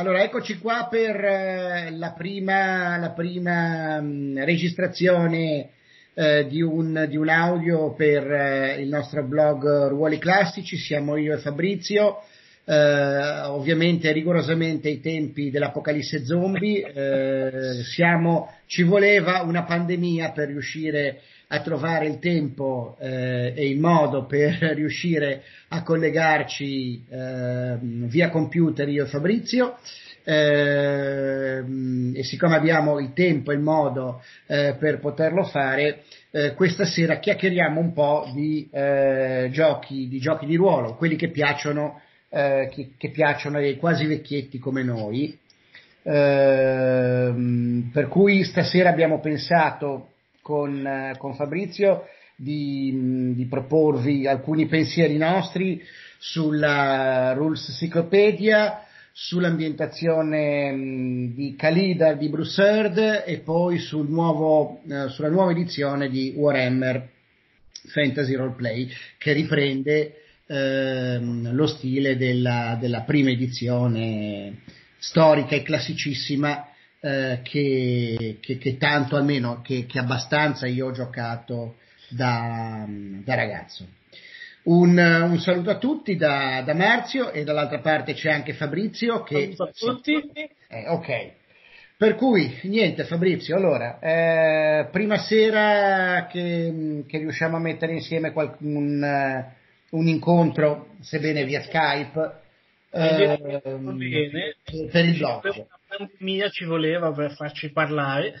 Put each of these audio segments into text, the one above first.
Allora, eccoci qua per eh, la prima, la prima mm, registrazione eh, di, un, di, un, audio per eh, il nostro blog Ruoli Classici. Siamo io e Fabrizio. Eh, ovviamente rigorosamente ai tempi dell'apocalisse zombie, eh, siamo, ci voleva una pandemia per riuscire a trovare il tempo eh, e il modo per riuscire a collegarci eh, via computer io e Fabrizio. Eh, e siccome abbiamo il tempo e il modo eh, per poterlo fare, eh, questa sera chiacchieriamo un po' di, eh, giochi, di giochi di ruolo, quelli che piacciono, che, che piacciono ai quasi vecchietti come noi. Ehm, per cui stasera abbiamo pensato con, eh, con Fabrizio di, di, proporvi alcuni pensieri nostri sulla Rules Cyclopedia, sull'ambientazione di Kalidar di Bruce Heard e poi sul nuovo, eh, sulla nuova edizione di Warhammer Fantasy Roleplay che riprende ehm, lo stile della, della prima edizione storica e classicissima eh, che, che, che, tanto almeno, che, che, abbastanza io ho giocato da, da ragazzo. Un, un, saluto a tutti da, da, Marzio e dall'altra parte c'è anche Fabrizio che... Saluto a tutti. Eh, ok. Per cui, niente Fabrizio, allora, eh, prima sera che, che, riusciamo a mettere insieme qualcun, un, un incontro, sebbene via Skype, eh, per il blog pandemia ci voleva per farci parlare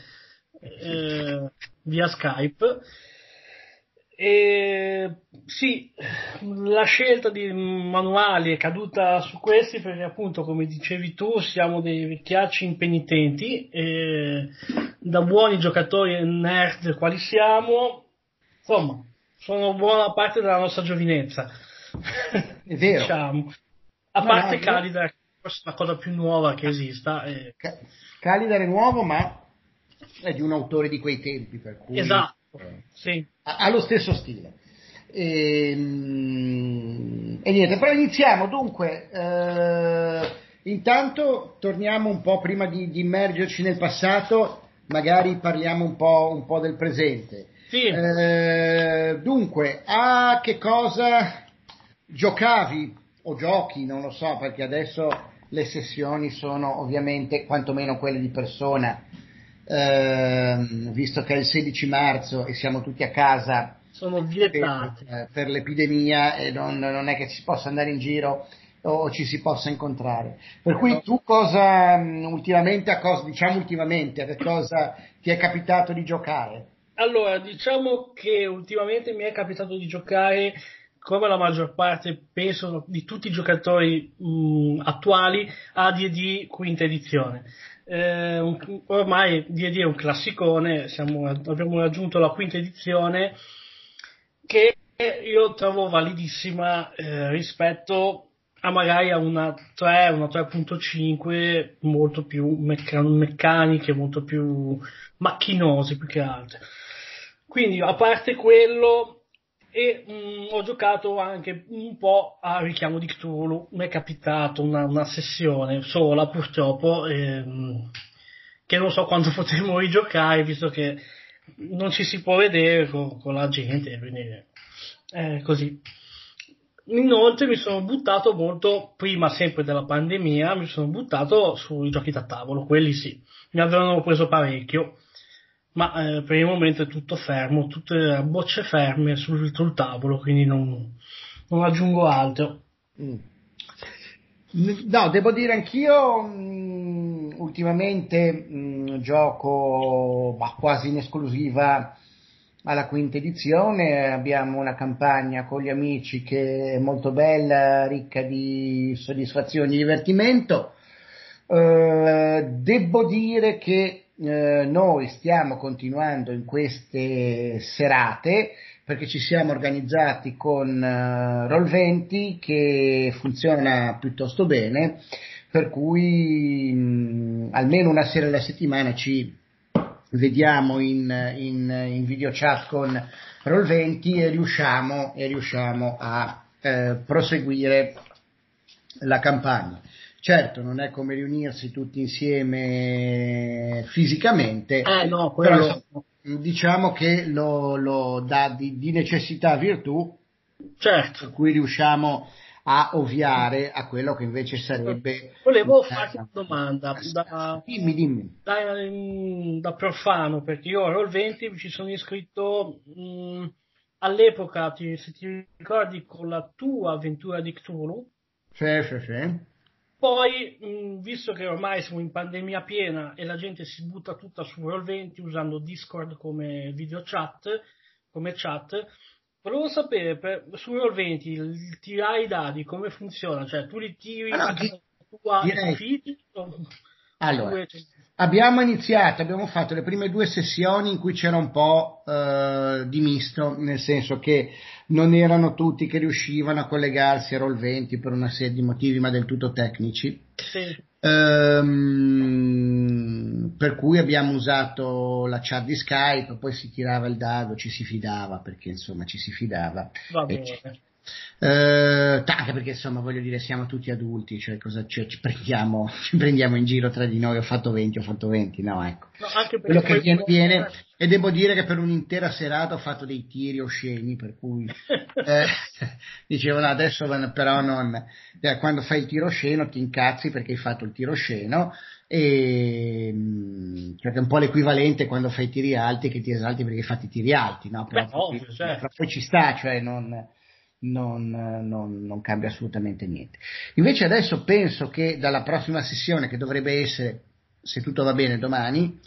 eh, via Skype. E sì, la scelta di manuali è caduta su questi perché appunto, come dicevi tu, siamo dei vecchiacci impenitenti e da buoni giocatori nerd quali siamo, insomma, sono buona parte della nostra giovinezza. È vero. diciamo. A parte no, Calida, forse la cosa più nuova che esista. È... Calidar è nuovo, ma è di un autore di quei tempi, per cui esatto, eh, sì. ha, ha, lo stesso stile. E, ehm, e, niente, però iniziamo dunque. Eh, intanto torniamo un po' prima di, di, immergerci nel passato, magari parliamo un po', un po del presente. Sì. Eh, dunque, a che cosa giocavi o giochi, non lo so, perché adesso le sessioni sono ovviamente quantomeno quelle di persona, ehm, visto che è il 16 marzo e siamo tutti a casa sono vietate per, eh, per l'epidemia e non, non, è che si possa andare in giro o ci si possa incontrare. Per cui tu cosa mm, ultimamente, a cosa, diciamo ultimamente, a cosa ti è capitato di giocare? Allora, diciamo che ultimamente mi è capitato di giocare come la maggior parte, penso, di tutti i giocatori mh, attuali, a D&D quinta edizione. Eh, un, ormai D&D è un classicone, siamo, abbiamo raggiunto la quinta edizione che io trovo validissima eh, rispetto a magari a una 3, una 3.5 molto più meccan- meccaniche, molto più macchinose più che altro. Quindi a parte quello e mh, mm, ho giocato anche un po' a richiamo di Cthulhu, mi è capitato una, una sessione sola purtroppo, ehm, che non so quando potremo rigiocare visto che non ci si può vedere con, con la gente, quindi è così. Inoltre mi sono buttato molto, prima sempre della pandemia, mi sono buttato sui giochi da tavolo, quelli sì, mi avevano preso parecchio ma eh, per il momento è tutto fermo, tutte bocce ferme sul, sul tavolo, quindi non, non aggiungo altro. Mm. No, devo dire anch'io, mh, mm, ultimamente mh, mm, gioco bah, quasi in esclusiva alla quinta edizione, abbiamo una campagna con gli amici che è molto bella, ricca di soddisfazioni e divertimento. Uh, devo dire che eh, noi stiamo continuando in queste serate perché ci siamo organizzati con eh, Roll20 che funziona piuttosto bene, per cui mh, mm, almeno una sera alla settimana ci vediamo in, in, in video chat con Roll20 e riusciamo, e riusciamo a eh, proseguire la campagna. Certo, non è come riunirsi tutti insieme fisicamente, eh, no, però diciamo che lo, lo dà di, di, necessità virtù, certo. per cui riusciamo a ovviare a quello che invece sarebbe... Volevo farti una domanda, da, dimmi, dimmi. Da, da, profano, perché io a Roll20 ci sono iscritto mh, all'epoca, ti, se ti ricordi, con la tua avventura di Cthulhu. Sì, sì, sì. Poi, mh, visto che ormai siamo in pandemia piena e la gente si butta tutta su Roll20 usando Discord come video chat, come chat, volevo sapere per, su Roll20 il tirare i dadi come funziona, cioè tu li tiri allora, di, tua direi... feed, allora, abbiamo iniziato, abbiamo fatto le prime due sessioni in cui c'era un po' eh, di misto, nel senso che non erano tutti che riuscivano a collegarsi a Roll20 per una serie di motivi, ma del tutto tecnici. Sì. Ehm, per cui abbiamo usato la chat di Skype, poi si tirava il dado, ci si fidava, perché insomma ci si fidava. Va bene. Eh, anche perché insomma voglio dire siamo tutti adulti, cioè cosa cioè, ci, prendiamo, ci prendiamo in giro tra di noi, ho fatto 20, ho fatto 20, no ecco. No, Quello che viene, viene, e devo dire che per un'intera serata ho fatto dei tiri osceni, per cui eh, dicevano adesso però non, eh, quando fai il tiro osceno ti incazzi perché hai fatto il tiro osceno e cioè che è un po' l'equivalente quando fai i tiri alti che ti esalti perché hai fatto i tiri alti, no? Però, Beh, ovvio, certo. poi ci sta, cioè non non, non, non, cambia assolutamente niente. Invece adesso penso che dalla prossima sessione, che dovrebbe essere, se tutto va bene, domani,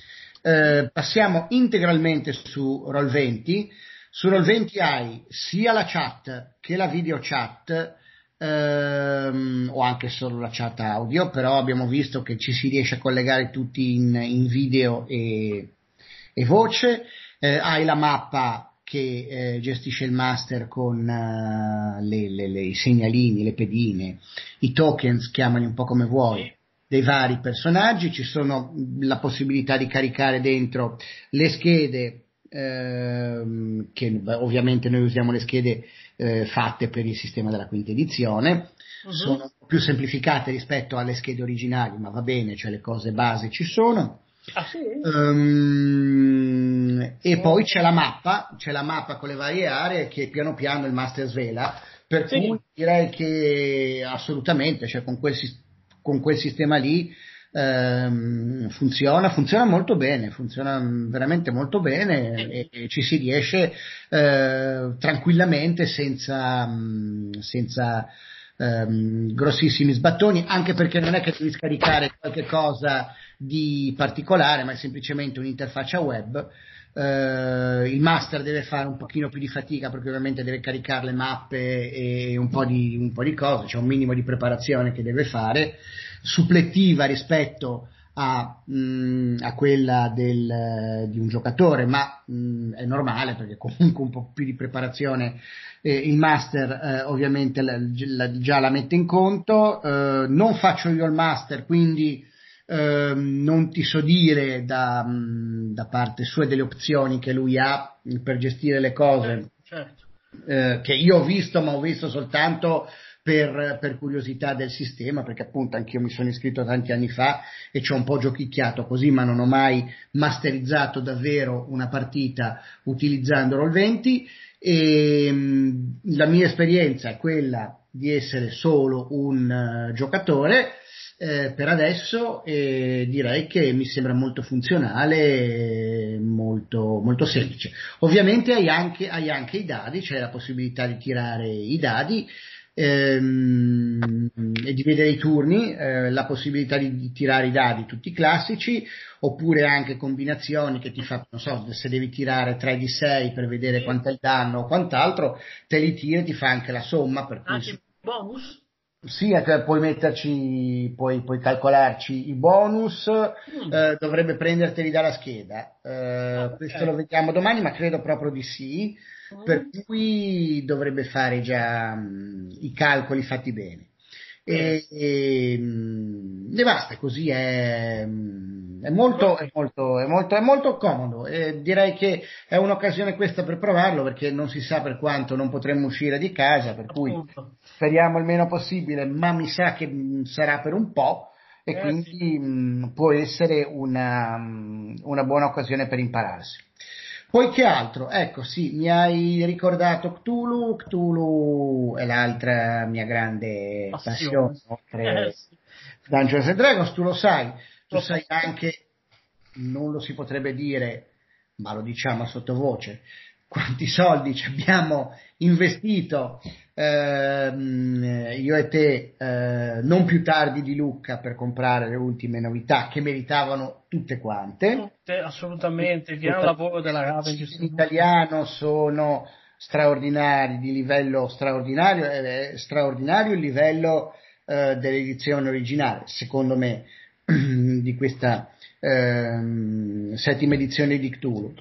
eh, passiamo integralmente su Roll20. Su Roll20 hai sia la chat che la video chat, ehm, o anche solo la chat audio, però abbiamo visto che ci si riesce a collegare tutti in, in video e, e voce. Eh, hai la mappa che eh, gestisce il master con uh, le, le, le, i segnalini, le pedine, i tokens, chiamali un po' come vuoi, dei vari personaggi, ci sono la possibilità di caricare dentro le schede, ehm, che ovviamente noi usiamo le schede eh, fatte per il sistema della quinta edizione, uh-huh. sono più semplificate rispetto alle schede originali, ma va bene, cioè le cose base ci sono. Ah, sì? um, e poi c'è la mappa, c'è la mappa con le varie aree che piano piano il master svela, per sì. cui direi che assolutamente, cioè con quel, con quel sistema lì ehm, funziona, funziona molto bene, funziona veramente molto bene e, e ci si riesce eh, tranquillamente senza, senza ehm, grossissimi sbattoni, anche perché non è che devi scaricare qualche cosa di particolare, ma è semplicemente un'interfaccia web. Uh, il master deve fare un pochino più di fatica perché ovviamente deve caricare le mappe e un po' di, un po di cose, c'è un minimo di preparazione che deve fare, supplettiva rispetto a, mh, mm, a quella del, di un giocatore, ma mh, mm, è normale perché comunque un po' più di preparazione eh, il master eh, ovviamente la, la, già la mette in conto, eh, non faccio io il master, quindi ehm, non ti so dire da, mm, da, parte sua delle opzioni che lui ha per gestire le cose, certo. Eh, che io ho visto, ma ho visto soltanto per, per, curiosità del sistema, perché appunto anch'io mi sono iscritto tanti anni fa e ci ho un po' giochicchiato così, ma non ho mai masterizzato davvero una partita utilizzando Roll20 e mm, la mia esperienza è quella di essere solo un uh, giocatore eh, per adesso e direi che mi sembra molto funzionale molto, molto semplice ovviamente hai anche, hai anche i dadi c'è la possibilità di tirare i dadi ehm, e di vedere i turni, eh, la possibilità di, di, tirare i dadi tutti classici, oppure anche combinazioni che ti fa, non so, se devi tirare 3 di 6 per vedere quanto è il danno o quant'altro, te li tiri e ti fa anche la somma. Per cui anche bonus? Sì, puoi metterci, puoi, puoi calcolarci i bonus, mm. eh, dovrebbe prenderteli dalla scheda. Eh, okay. Questo lo vediamo domani, ma credo proprio di sì per cui dovrebbe fare già mh, i calcoli fatti bene. E, e, mm, e basta, così è, è, molto, è, molto, è, molto, è molto comodo. E direi che è un'occasione questa per provarlo perché non si sa per quanto non potremmo uscire di casa, per cui speriamo il meno possibile, ma mi sa che mm, sarà per un po' e eh, quindi sì. mh, può essere una, una buona occasione per impararsi. Poi che altro? Ecco, sì, mi hai ricordato Cthulhu, Cthulhu è l'altra mia grande passione, passione eh, sì. Dungeons and Dragons, tu lo sai, tu lo sai anche, non lo si potrebbe dire, ma lo diciamo a sottovoce, quanti soldi ci abbiamo investito ehm, io e te eh, non più tardi di Lucca per comprare le ultime novità che meritavano tutte quante. Tutte, assolutamente, il gran lavoro della Raven. In italiano sono straordinari, di livello straordinario, eh, straordinario il livello eh, dell'edizione originale, secondo me, di questa ehm, settima edizione di Cthulhu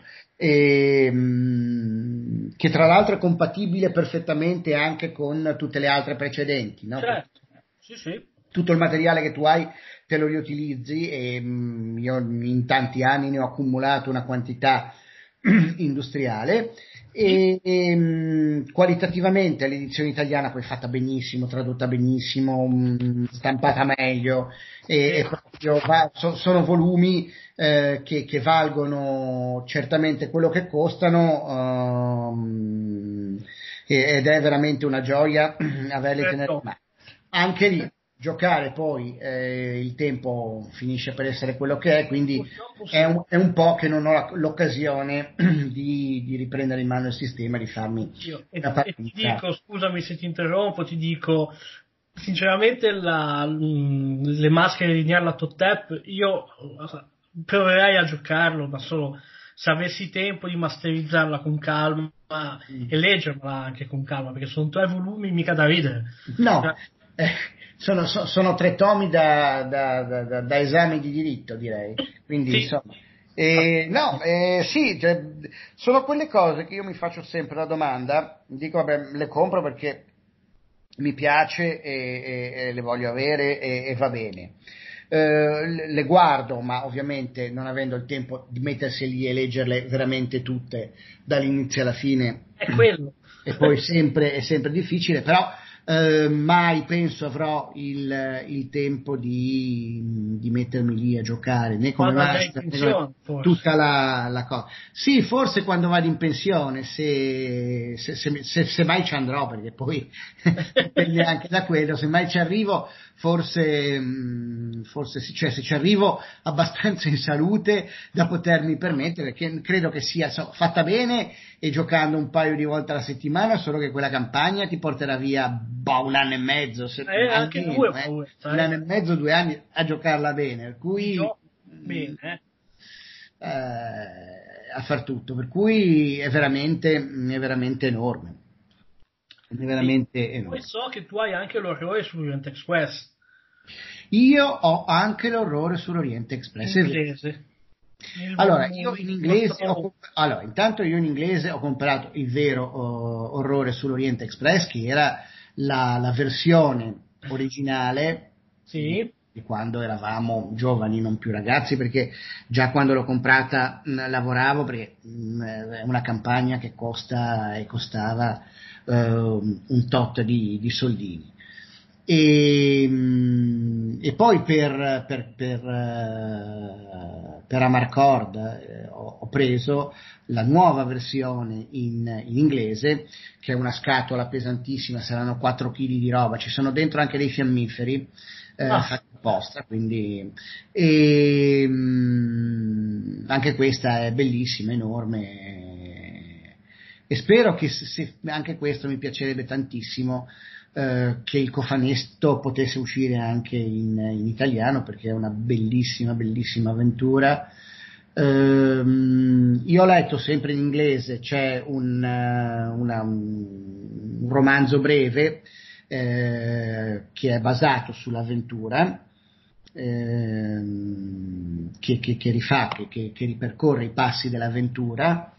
e, ehm, che tra l'altro è compatibile perfettamente anche con tutte le altre precedenti. No? Certo, sì, sì. Tutto il materiale che tu hai te lo riutilizzi e mm, io in tanti anni ne ho accumulato una quantità industriale e, e, mm, qualitativamente l'edizione italiana poi è fatta benissimo, tradotta benissimo, mm, stampata meglio e, e proprio va, so, sono volumi eh, che, che, valgono certamente quello che costano um, ed è veramente una gioia averli certo. mano. Anche lì giocare poi eh, il tempo finisce per essere quello che è, quindi è un, è un po' che non ho l'occasione di, di, riprendere in mano il sistema, di farmi Io, e, e ti dico, scusami se ti interrompo, ti dico sinceramente la, le maschere di Nyarla Tap io proverei a giocarlo, ma solo se avessi tempo di masterizzarla con calma mm. e leggerla anche con calma, perché sono tre volumi mica da ridere. No, cioè, eh, sono, so, sono, tre tomi da, da, da, da, esami di diritto, direi. Quindi, sì. insomma. Eh, no, eh, sì, cioè, sono quelle cose che io mi faccio sempre la domanda, dico vabbè, le compro perché mi piace e, e, e le voglio avere e, e va bene. Eh, le guardo, ma ovviamente non avendo il tempo di mettersi lì e leggerle veramente tutte dall'inizio alla fine. È quello. E poi sempre, è sempre difficile, però eh, mai penso avrò il, il tempo di, di, mettermi lì a giocare né come master, tutta la, la, cosa. Sì, forse quando vado in pensione, se, se, se, se mai ci andrò, perché poi dipende anche da quello, se mai ci arrivo, forse, forse cioè, se ci arrivo abbastanza in salute da potermi permettere, perché credo che sia so, fatta bene e giocando un paio di volte alla settimana, solo che quella campagna ti porterà via boh, un anno e mezzo, se, eh, anche almeno, due, eh, un anno e mezzo, due anni a giocarla bene, per cui no, bene, eh. Eh, a far tutto, per cui è veramente, è veramente enorme. È veramente e enorme. Poi so che tu hai anche l'orrore su Orient Express. Io ho anche l'orrore sull'Oriente Express. Inglese. Allora, io in inglese, ho, allora, intanto io in inglese ho comprato il vero uh, orrore sull'Oriente Express, che era la, la versione originale sì. di quando eravamo giovani, non più ragazzi, perché già quando l'ho comprata mh, lavoravo, perché mh, è una campagna che costa e costava uh, un tot di, di soldini. E, e, poi per, per, per, eh, per Amarcord eh, ho, ho, preso la nuova versione in, in, inglese, che è una scatola pesantissima, saranno 4 kg di roba, ci sono dentro anche dei fiammiferi eh, ah. fatti apposta, quindi e, mh, anche questa è bellissima, enorme e spero che se, anche questo mi piacerebbe tantissimo eh, che il cofanetto potesse uscire anche in, in, italiano perché è una bellissima, bellissima avventura. Um, io ho letto sempre in inglese, c'è un, uh, una, un romanzo breve eh, che è basato sull'avventura, eh, che, che, che, rifà, che, che, ripercorre i passi dell'avventura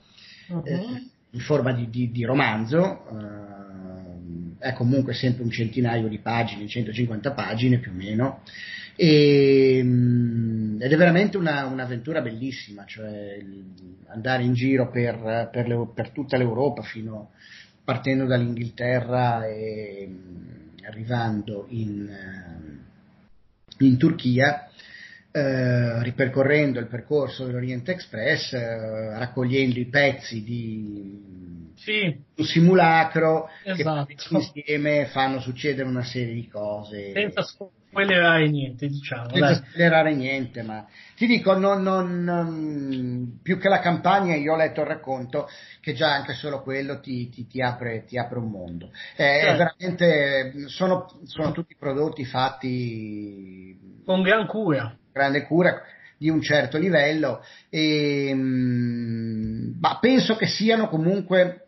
uh-huh. eh, in forma di, di, di romanzo è comunque sempre un centinaio di pagine, 150 pagine più o meno, e, mm, ed è veramente una, un'avventura bellissima, cioè andare in giro per, per, le, per tutta l'Europa fino, partendo dall'Inghilterra e mm, arrivando in, eh, in Turchia eh, ripercorrendo il percorso dell'Oriente Express, eh, raccogliendo i pezzi di sì. un simulacro esatto. che insieme fanno succedere una serie di cose. Senza spoilerare niente, diciamo. Senza dai. spoilerare niente, ma ti dico, non, non, più che la campagna, io ho letto il racconto, che già anche solo quello ti, ti, ti, apre, ti apre, un mondo. Eh, certo. veramente, sono, sono tutti prodotti fatti con gran cura grande cura di un certo livello, e, ma penso che siano comunque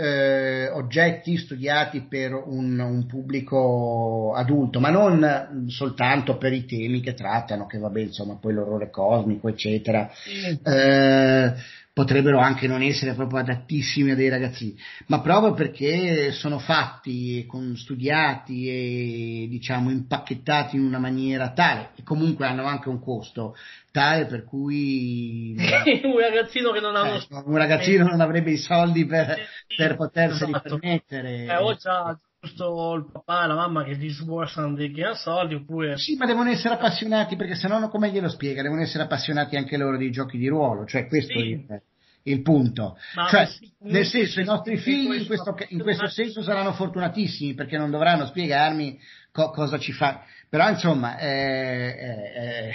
eh, oggetti studiati per un, un, pubblico adulto, ma non soltanto per i temi che trattano, che vabbè, insomma, poi l'orrore cosmico, eccetera. Mm. Eh, potrebbero anche non essere proprio adattissimi a dei ragazzini, ma proprio perché sono fatti, con, studiati e diciamo impacchettati in una maniera tale e comunque hanno anche un costo tale per cui un ragazzino che non ha eh, un ragazzino non avrebbe i soldi per, per poterseli esatto. permettere. Eh, o c'ha giusto il papà e la mamma che disborsano dei gran soldi oppure... Sì, ma devono essere appassionati perché se no come glielo spiega? Devono essere appassionati anche loro dei giochi di ruolo, cioè questo sì. è il punto. Ma cioè, nel senso, i nostri figli in questo, in questo, senso saranno fortunatissimi perché non dovranno spiegarmi co- cosa ci fa. Però insomma, è, è,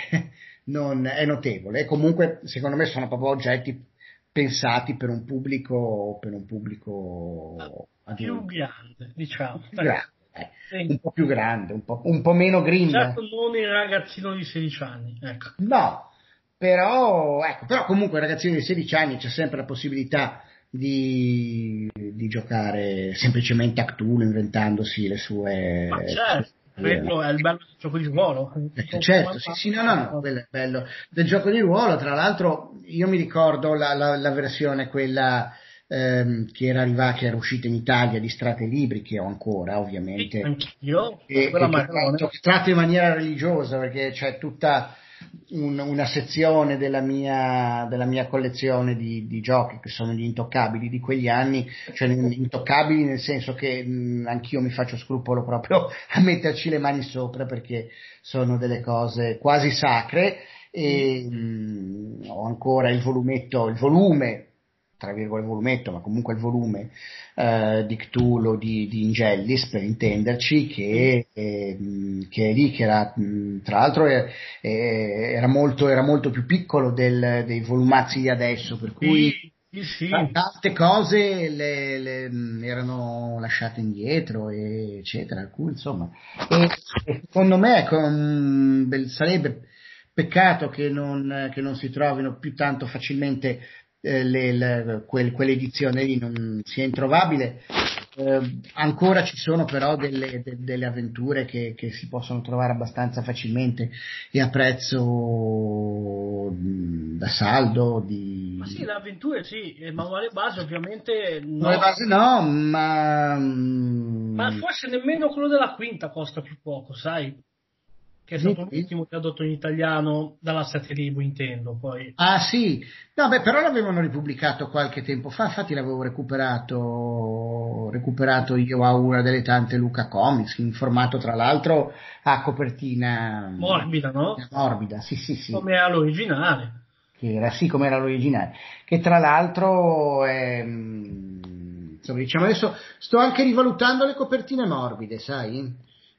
è, non, è notevole. E comunque, secondo me, sono proprio oggetti pensati per un pubblico, per un pubblico più grande, diciamo. Grande. Eh, un po' più grande, un po', un po meno green. Certo, non il ragazzino di 16 anni. Ecco. No, però, ecco, però comunque il ragazzino di 16 anni c'è sempre la possibilità di, di giocare semplicemente a Cthulhu inventandosi le sue... Ma certo. Quello è il bello del gioco di ruolo. Eh, certo, sì, sì, no, no, no, quello è bello del gioco di ruolo. Tra l'altro, io mi ricordo la, la, la versione, quella ehm, che era arrivata, che era uscita in Italia di Strate Libri, che ho ancora, ovviamente. Sì, anch'io, e, quella e che, tratta in maniera religiosa, perché c'è tutta un, una sezione della mia, della mia collezione di, di, giochi che sono gli intoccabili di quegli anni, cioè intoccabili nel senso che mh, anch'io mi faccio scrupolo proprio a metterci le mani sopra perché sono delle cose quasi sacre e mh, ho ancora il volumetto, il volume tra virgolette volumetto, ma comunque il volume eh, di Cthulhu di, di, Ingellis, per intenderci, che, eh, che è lì, che era, tra l'altro è, è, era, molto, era, molto, più piccolo del, dei volumazzi di adesso, per cui sì, sì. tante cose le, le, erano lasciate indietro, eccetera, alcune, insomma. E, secondo me ecco, sarebbe peccato che non, che non si trovino più tanto facilmente eh, le, le, quel, quell'edizione lì non sia introvabile. Eh, ancora ci sono però delle, de, delle avventure che, che, si possono trovare abbastanza facilmente e a prezzo da saldo. Di... Ma sì, le avventure sì, il manuale base ovviamente no. Manuale base no, ma... Ma forse nemmeno quello della quinta costa più poco, sai? Che è stato sì, l'ultimo tradotto in italiano dalla Satiribu intendo poi. Ah sì, no beh però l'avevano ripubblicato qualche tempo fa, infatti l'avevo recuperato, recuperato io a una delle tante Luca Comics, in formato tra l'altro a copertina morbida, no? Morbida, sì sì sì. Come era l'originale. Che era sì come era l'originale, che tra l'altro è... Insomma, diciamo adesso sto anche rivalutando le copertine morbide, sai?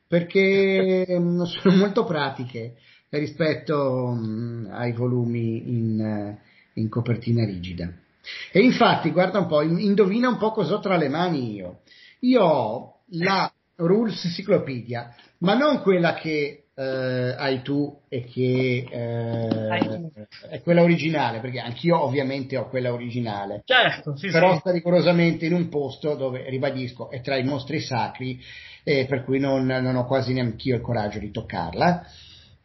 Perché mm, sono molto pratiche rispetto mm, ai volumi in, eh, in, copertina rigida. E infatti, guarda un po', indovina un po' cosa ho tra le mani io. Io ho la Rules Encyclopedia, ma non quella che eh, hai tu e che eh, è quella originale, perché anch'io ovviamente ho quella originale. Certo, sì, però sì. sta rigorosamente in un posto dove, ribadisco, è tra i mostri sacri eh, per cui non, non, ho quasi neanche io il coraggio di toccarla.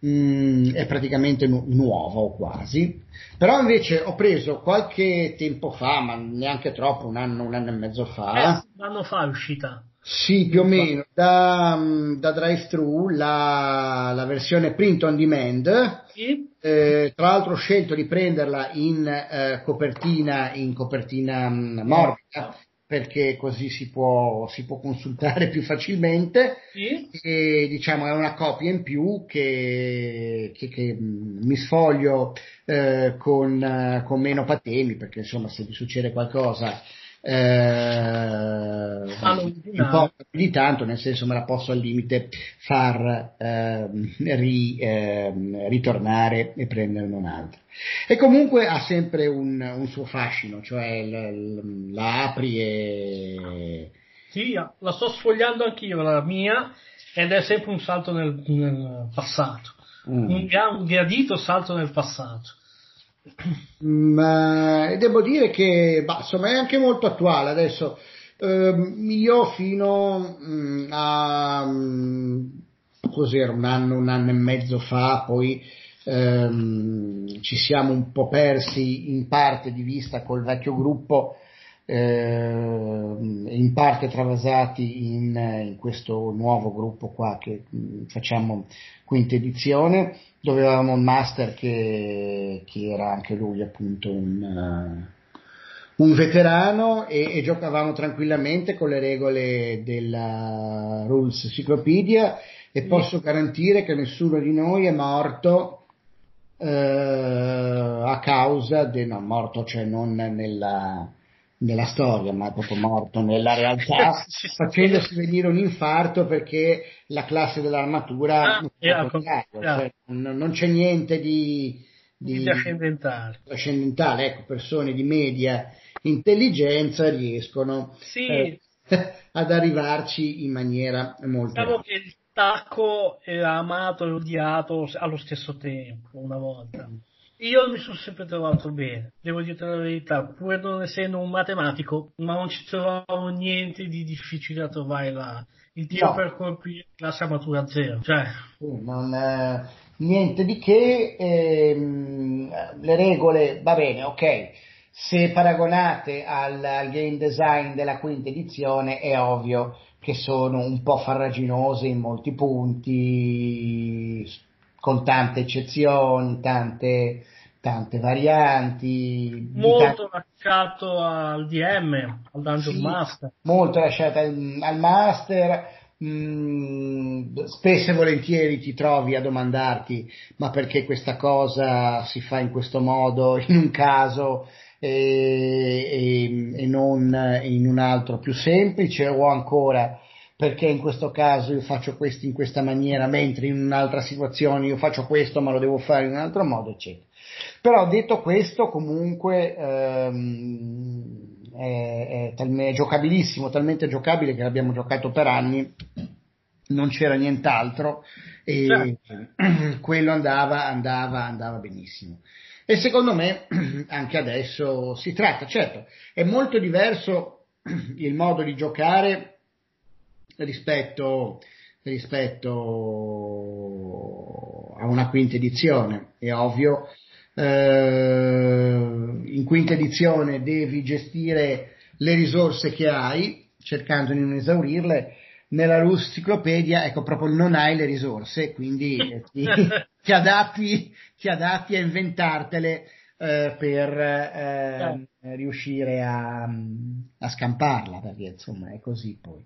Mm, è praticamente nu- nuova o quasi, però invece ho preso qualche tempo fa, ma neanche troppo, un anno, un anno e mezzo fa. Eh, un anno fa è uscita. Sì, più o meno, da, da Drive-Thru la, la, versione print on demand, sì. eh, tra l'altro ho scelto di prenderla in eh, copertina, in copertina mh, morbida, perché così si può, si può consultare più facilmente sì. e diciamo è una copia in più che, che, che mi sfoglio eh, con, con, meno patemi perché insomma se vi succede qualcosa eh, ah, un po' di tanto, nel senso me la posso al limite far eh, ri, eh, ritornare e prenderne un'altra. E comunque ha sempre un, un suo fascino, cioè l, la apri e... Sì, la sto sfogliando anch'io, la mia, ed è sempre un salto nel, nel passato. Mm. Un, un gradito salto nel passato. Ma devo dire che bah, insomma è anche molto attuale adesso. Eh, io fino mm, a mh, cos'era un anno, un anno e mezzo fa, poi ehm, ci siamo un po' persi in parte di vista col vecchio gruppo eh, in parte travasati in, in, questo nuovo gruppo qua che mm, facciamo quinta edizione, dove avevamo un master che, che era anche lui appunto un, uh, un veterano e, e, giocavamo tranquillamente con le regole della Rules Cyclopedia e posso garantire che nessuno di noi è morto uh, a causa di, no, morto cioè non nella nella storia, ma è proprio morto nella realtà, facendosi venire un infarto perché la classe dell'armatura ah, yeah, yeah. Cioè, non, non, c'è niente di, di, di ascendentale. ascendentale. Ecco, persone di media intelligenza riescono sì. eh, ad arrivarci in maniera molto... Diciamo che il tacco era amato e odiato allo stesso tempo, una volta. Io mi sono sempre trovato bene, devo dire la verità, pur non essendo un matematico, ma non ci trovavo niente di difficile a trovare là. Il tiro no. per colpi classe matura zero, cioè. Non, eh, niente di che, ehm, le regole, va bene, ok. Se paragonate al, al game design della quinta edizione è ovvio che sono un po' farraginose in molti punti, con tante eccezioni, tante, tante varianti. Molto tanti... lasciato al DM, al Dungeon sì, Master. Molto lasciato al, al Master. Mm, spesso e volentieri ti trovi a domandarti ma perché questa cosa si fa in questo modo in un caso e, e, e non in un altro più semplice o ancora perché in questo caso io faccio questo in questa maniera, mentre in un'altra situazione io faccio questo ma lo devo fare in un altro modo, eccetera. Però detto questo, comunque ehm, è, è, è, giocabilissimo, talmente giocabile che l'abbiamo giocato per anni, non c'era nient'altro e certo. quello andava, andava, andava benissimo. E secondo me anche adesso si tratta, certo, è molto diverso il modo di giocare rispetto, rispetto a una quinta edizione. È ovvio, in quinta edizione devi gestire le risorse che hai, cercando di non esaurirle. Nella Rusticlopedia, ecco, proprio non hai le risorse, quindi ti, ti, adatti, ti adatti a inventartele eh, per eh, riuscire a, a scamparla, perché insomma è così poi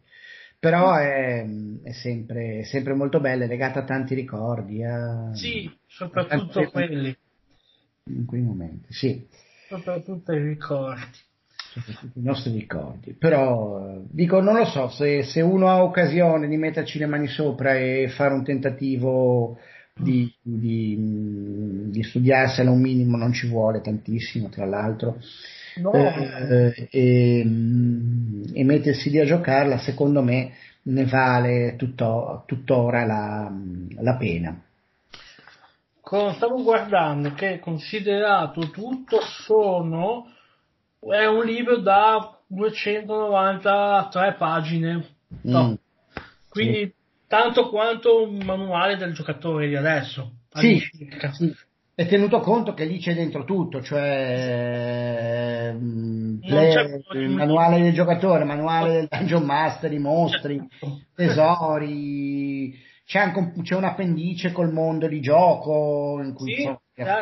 però è, è sempre, sempre, molto bella, è legata a tanti ricordi. A, sì, soprattutto tanti, quelli. In quei momenti, sì. Soprattutto i ricordi. Soprattutto i nostri ricordi. Però, dico, non lo so, se, se uno ha occasione di metterci le mani sopra e fare un tentativo di, di, di studiarsela un minimo non ci vuole tantissimo, tra l'altro no. eh, e, e, mettersi lì a giocarla, secondo me ne vale tutto, tuttora la, la pena. Stavo guardando che considerato tutto sono è un libro da 293 pagine. No. Mm, Quindi sì. tanto quanto un manuale del giocatore di adesso. Sì, sì, è tenuto conto che lì c'è dentro tutto, cioè play, manuale del giocatore, manuale del dungeon master, i mostri, certo. tesori, c'è anche un, c'è un appendice col mondo di gioco in cui sì,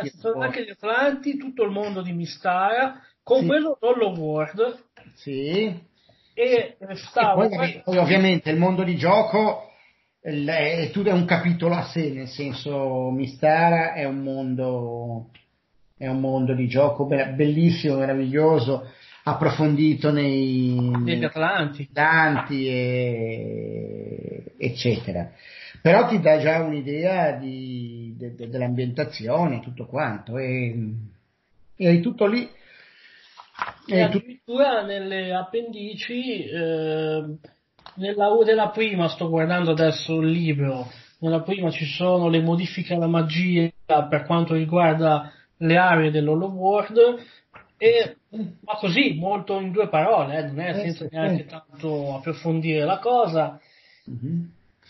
ci sono anche gli Atlanti, tutto il mondo di Mistara, compreso sì. Hollow World. Sì. E, stavo... e poi, poi ovviamente il mondo di gioco è, è un capitolo a sé, nel senso Mistara è un mondo, è un mondo di gioco bellissimo, meraviglioso, approfondito nei, negli Atlanti, Atlanti e, eccetera. Però ti dà già un'idea di, de, de, dell'ambientazione, tutto quanto, e, e tutto lì. E, e addirittura tu... nelle appendici eh, nella, nella prima sto guardando adesso il libro, nella prima ci sono le modifiche alla magia per quanto riguarda le aree dell'Hollow World e ma così, molto in due parole, eh, non è eh, senza neanche tanto approfondire la cosa. Mm-hmm.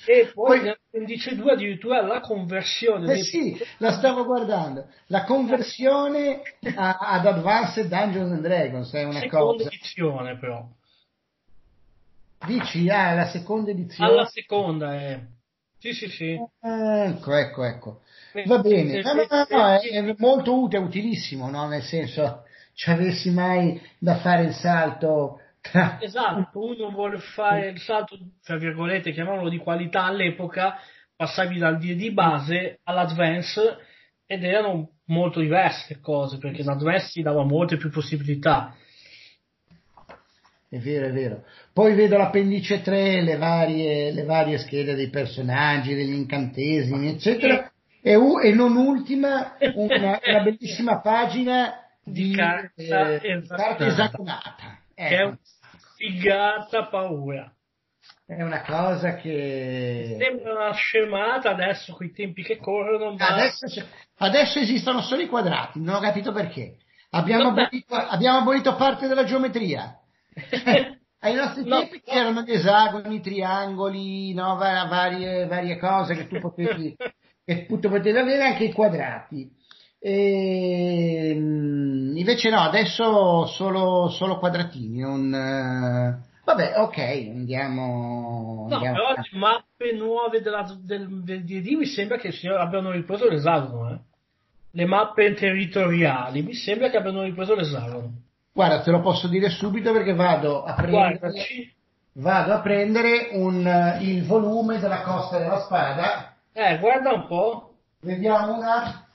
E poi, poi nell'appendice 2 addirittura la conversione. Eh dei... sì, la stavo guardando. La conversione a, ad Advanced Dungeons and Dragons è una Seconda cosa. edizione però. Dici, ah, la seconda edizione. Alla seconda, eh. Sì, sì, sì. Ecco, ecco, ecco. Va bene. No, no, no, è molto utile, utilissimo, no? Nel senso, ci avessi mai da fare il salto. Esatto, uno vuole fare il salto, tra virgolette, chiamiamolo di qualità all'epoca, passavi dal D&D base all'advance ed erano molto diverse cose, perché l'advance ti dava molte più possibilità è vero, è vero. Poi vedo l'appendice 3, le varie, le varie schede dei personaggi, degli incantesimi, eccetera. E, e non ultima, una, una bellissima pagina di, di carta, eh, carta esagonata. Che è una figata paura. È una cosa che... Sembra una scemata adesso con i tempi che corrono. Ma... Adesso, adesso esistono solo i quadrati, non ho capito perché. Abbiamo abolito, abbiamo abolito parte della geometria. Ai nostri no, tempi no. c'erano gli esagoni, triangoli, no, varie, varie, cose che tu potevi, che tu potevi avere, anche i quadrati. E, invece no, adesso solo, solo quadratini. Non, uh, vabbè, ok, andiamo. No, andiamo. però le mappe nuove della, del, del DD mi sembra che abbiano ripreso l'esagono. Eh. Le mappe territoriali mi sembra che abbiano ripreso l'esagono. Guarda, te lo posso dire subito perché vado a prendere, vado a prendere un, eh, il volume della Costa della Spada. Eh, guarda un po'. Vediamo un attimo.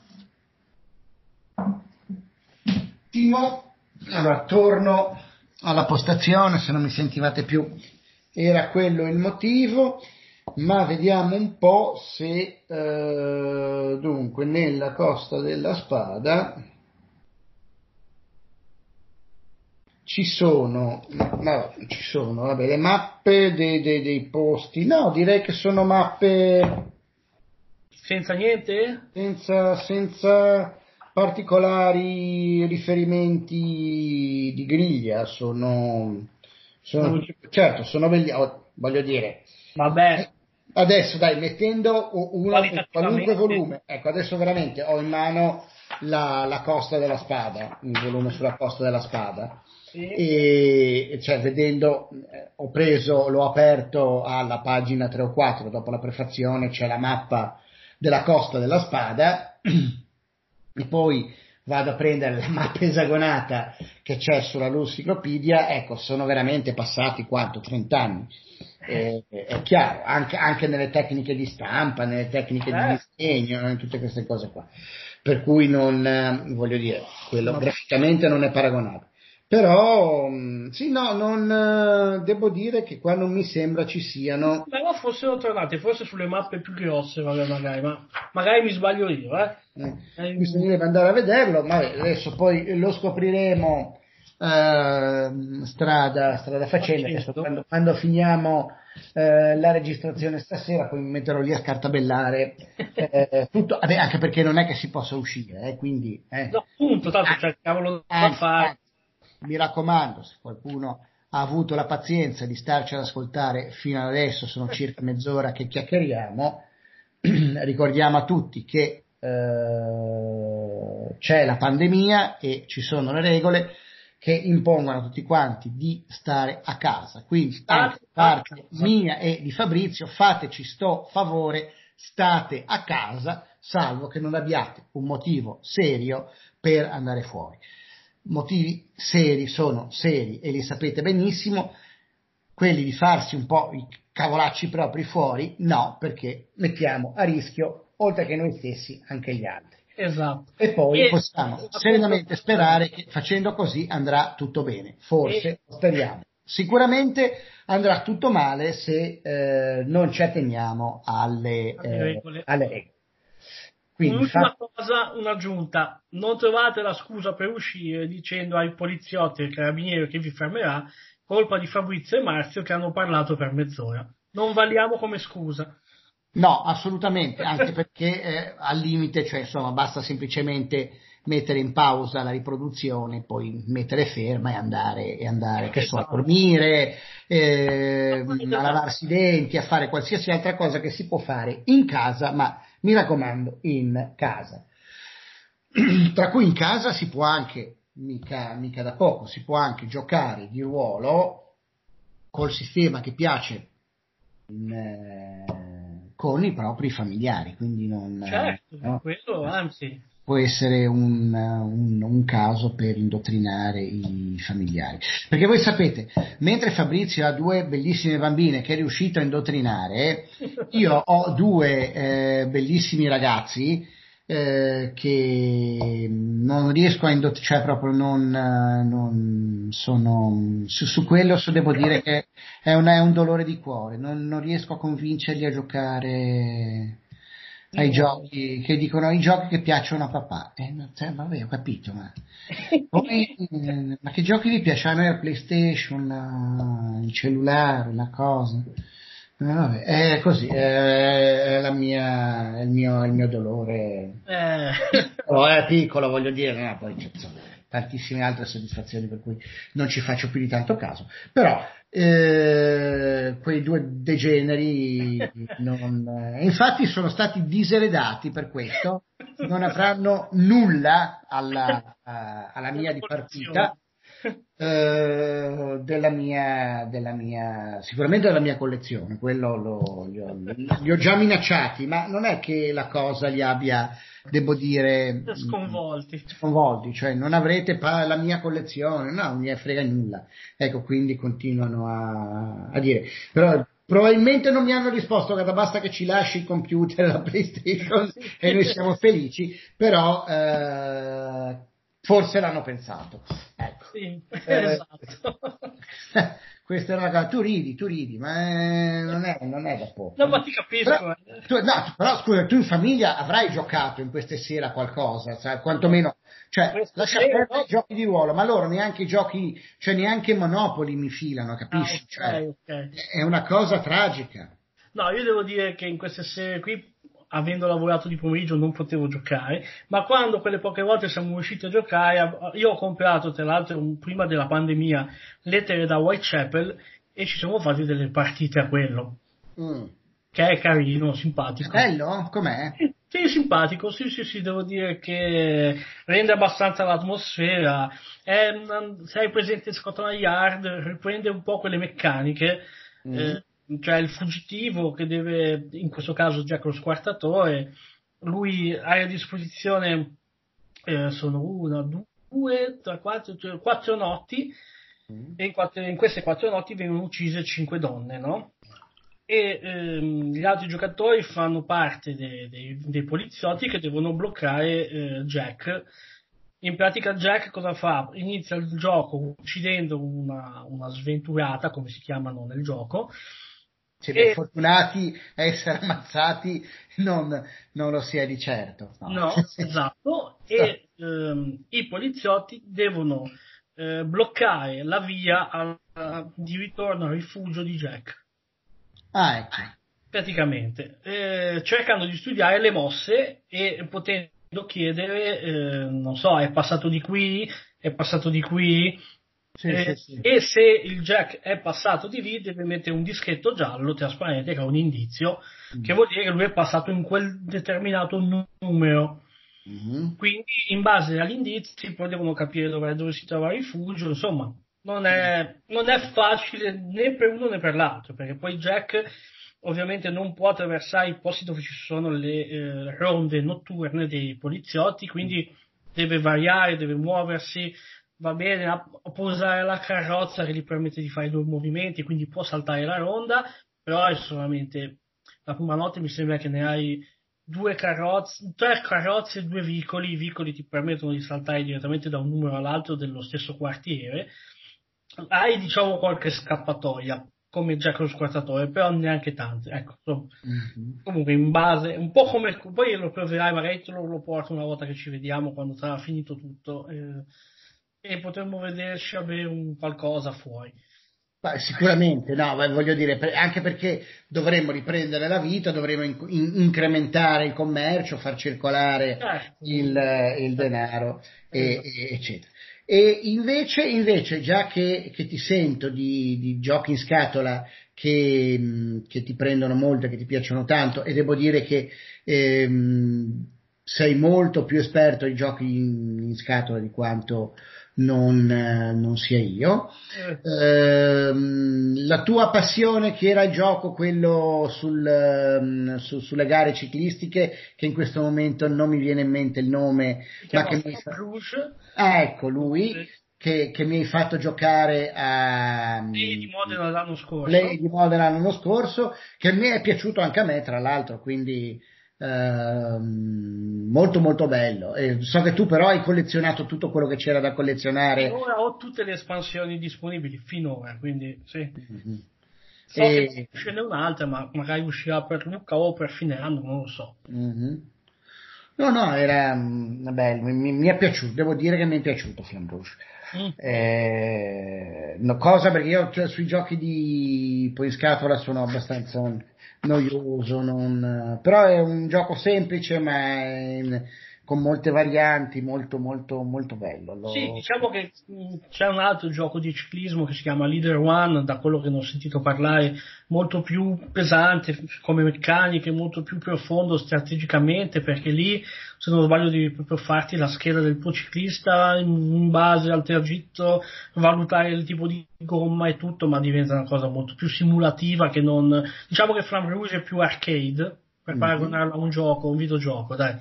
Allora, torno alla postazione, se non mi sentivate più. Era quello il motivo, ma vediamo un po' se, eh, dunque, nella Costa della Spada ci sono, no, ci sono vabbè, le mappe dei, dei, dei, posti, no, direi che sono mappe senza niente? Senza, senza particolari riferimenti di griglia, sono, sono certo, sono belli, oh, voglio dire. Vabbè. Adesso dai, mettendo una, un qualunque volume, ecco, adesso veramente ho in mano la, la Costa della Spada, il volume sulla Costa della Spada. E cioè, vedendo, eh, ho preso, l'ho aperto alla pagina 3 o 4, dopo la prefazione c'è la mappa della costa della spada e poi vado a prendere la mappa esagonata che c'è sulla Lussiclopedia, ecco, sono veramente passati quanto? 30 anni. Eh, è chiaro, anche, anche, nelle tecniche di stampa, nelle tecniche di eh. disegno, in tutte queste cose qua. Per cui non, eh, voglio dire, quello graficamente non è paragonabile. Però, mm, sì, no, non, eh, devo dire che qua non mi sembra ci siano. Però fossero tornati, forse sulle mappe più grosse, vabbè, magari, ma magari mi sbaglio io, eh. eh, eh bisognerebbe andare a vederlo, ma adesso poi lo scopriremo eh, strada, strada facendo. Adesso, quando, quando, finiamo eh, la registrazione stasera, poi mi metterò lì a scartabellare eh, tutto, vabbè, anche perché non è che si possa uscire, quindi. No, appunto, tanto, cioè, cavolo da fare mi raccomando, se qualcuno ha avuto la pazienza di starci ad ascoltare fino ad adesso, sono circa mezz'ora che chiacchieriamo, ricordiamo a tutti che eh, c'è la pandemia e ci sono le regole che impongono a tutti quanti di stare a casa. Quindi, anche parte mia e di Fabrizio, fateci sto favore, state a casa, salvo che non abbiate un motivo serio per andare fuori. Motivi seri sono seri e li sapete benissimo, quelli di farsi un po' i cavolacci propri fuori, no, perché mettiamo a rischio, oltre che noi stessi, anche gli altri. Esatto. E poi e, possiamo serenamente sperare che facendo così andrà tutto bene. Forse, e, speriamo. Sicuramente andrà tutto male se eh, non ci atteniamo alle, eh. Alle regole. Quindi, Un'ultima fa... cosa, un'aggiunta. Non trovate la scusa per uscire dicendo ai poliziotti e ai carabinieri che vi fermerà colpa di Fabrizio e Marzio che hanno parlato per mezz'ora. Non valiamo come scusa. No, assolutamente, anche perché eh, al limite, cioè insomma, basta semplicemente mettere in pausa la riproduzione, poi mettere ferma e andare, e andare che so, a dormire, eh, a lavarsi i denti, a fare qualsiasi altra cosa che si può fare in casa, ma mi raccomando, in casa. Tra cui in casa si può anche, mica, mica da poco, si può anche giocare di ruolo col sistema che piace in, eh, con i propri familiari, quindi non... Certo, no? quello anzi. Può essere un, un, un, caso per indottrinare i familiari. Perché voi sapete, mentre Fabrizio ha due bellissime bambine che è riuscito a indottrinare, io ho due eh, bellissimi ragazzi eh, che non riesco a indottinare, cioè proprio non, non sono, su, su quello so, devo dire che è, una, è, un dolore di cuore, non, non riesco a convincerli a giocare ai giochi che dicono i giochi che piacciono a papà. Eh, cioè, vabbè, ho capito, ma, poi, eh, ma che giochi vi piacciono? La PlayStation, la, il cellulare, la cosa. Eh, vabbè, è così, è, è, mia, è, il, mio, il, mio, dolore. Eh. Oh, è piccolo, voglio dire, no, poi insomma, tantissime altre soddisfazioni per cui non ci faccio più di tanto caso. Però eh, quei due degeneri non, eh, infatti sono stati diseredati per questo, non avranno nulla alla, alla mia dipartita eh, della, mia, della mia, sicuramente della mia collezione, quello lo, li, ho, li, ho, già minacciati, ma non è che la cosa li abbia, devo dire, sconvolti. Sconvolti, cioè non avrete pa- la mia collezione, no, non mi frega nulla. Ecco, quindi continuano a, a dire, però probabilmente non mi hanno risposto che basta che ci lasci il computer la PlayStation e noi siamo felici, però eh, Forse l'hanno pensato. Ecco. Sì, eh, esatto. questa era la tu ridi, tu ridi, ma è, non, è, non, è, da poco. No, ma ti capisco. Però, eh. tu, no, però scusa, tu in famiglia avrai giocato in queste sere qualcosa, cioè, quantomeno, cioè, lascia perdere no? i giochi di ruolo, ma loro neanche i giochi, cioè neanche Monopoli mi filano, capisci? Ah, okay, cioè, okay. È una cosa tragica. No, io devo dire che in queste serie qui avendo lavorato di pomeriggio non potevo giocare, ma quando quelle poche volte siamo riusciti a giocare, io ho comprato tra l'altro prima della pandemia lettere da Whitechapel e ci siamo fatti delle partite a quello. Mm. Che è carino, simpatico. Bello? Com'è? Sì, simpatico, sì, sì, sì, devo dire che rende abbastanza l'atmosfera. È, sei presente in Scotland Yard, riprende un po' quelle meccaniche. Mm. Eh, cioè il fuggitivo che deve, in questo caso Jack lo squartatore, lui ha a disposizione, eh, sono una, due, tre, quattro, cioè, quattro notti, mm. e in, quattro, in, queste quattro notti vengono uccise cinque donne, no? E ehm, gli altri giocatori fanno parte dei, dei, dei poliziotti che devono bloccare eh, Jack. In pratica Jack cosa fa? Inizia il gioco uccidendo una, una sventurata, come si chiamano nel gioco, siete e... fortunati a essere ammazzati, non, non, lo si è di certo. No, no esatto. e ehm, i poliziotti devono eh, bloccare la via a, a, di ritorno al rifugio di Jack. Ah, ecco. Praticamente, eh, cercando di studiare le mosse e potendo chiedere, eh, non so, è passato di qui, è passato di qui, sì, eh, sì, sì. E se il jack è passato di lì, deve mettere un dischetto giallo trasparente che è un indizio, mm. che vuol dire che lui è passato in quel determinato numero. Mm-hmm. Quindi, in base agli indizi, poi devono capire dove, dove si trova il rifugio. Insomma, non è, non è, facile né per uno né per l'altro, perché poi Jack ovviamente non può attraversare i posti dove ci sono le eh, ronde notturne dei poliziotti, quindi deve variare, deve muoversi, va bene, può usare la carrozza che gli permette di fare due movimenti, quindi può saltare la ronda, però è solamente la prima notte mi sembra che ne hai due carrozze, tre carrozze e due vicoli, i vicoli ti permettono di saltare direttamente da un numero all'altro dello stesso quartiere, hai diciamo qualche scappatoia, come già con lo squartatore, però neanche tante, ecco, mm-hmm. comunque in base, un po' come, poi lo proverai, magari te lo, lo porto una volta che ci vediamo, quando sarà finito tutto, eh, e potremmo vederci avere un qualcosa fuori. Beh, sicuramente, no, voglio dire, anche perché dovremmo riprendere la vita, dovremmo in, in, incrementare il commercio, far circolare certo. il, il, denaro, e, e, eccetera. E invece, invece già che, che, ti sento di, di, giochi in scatola che, che, ti prendono molto che ti piacciono tanto, e devo dire che ehm, sei molto più esperto di giochi in, in scatola di quanto non, eh, non sia io. Eh, la tua passione che era il gioco, quello sul, ehm, su, sulle gare ciclistiche, che in questo momento non mi viene in mente il nome, ma che mi fa... Ah, ecco, lui. Che, che, mi hai fatto giocare a Lei di Modena l'anno scorso. Lei di Modena l'anno scorso, che mi è piaciuto anche a me, tra l'altro, quindi Ehm, molto molto bello e so che tu però hai collezionato tutto quello che c'era da collezionare finora ho tutte le espansioni disponibili finora quindi sì mm-hmm. so e... che ce n'è un'altra ma magari uscirà per Luca o per fine anno non lo so mm-hmm. no no era mm, bello mi, mi, è piaciuto devo dire che mi è piaciuto Flamrouge mm. eh, no, cosa perché io cioè, sui giochi di poi in scatola sono abbastanza noioso, non... però è un gioco semplice ma in... con molte varianti, molto molto molto bello. Lo... Sì, diciamo che c'è un altro gioco di ciclismo che si chiama Leader One, da quello che ne ho sentito parlare, molto più pesante come meccaniche, molto più profondo strategicamente, perché lì, se non sbaglio, devi proprio farti la scheda del tuo ciclista in base al tragitto, valutare il tipo di gomma e tutto, ma diventa una cosa molto più simulativa che non... Diciamo che Flam Rouge è più arcade, per mm-hmm. paragonarlo a un gioco, un videogioco, dai.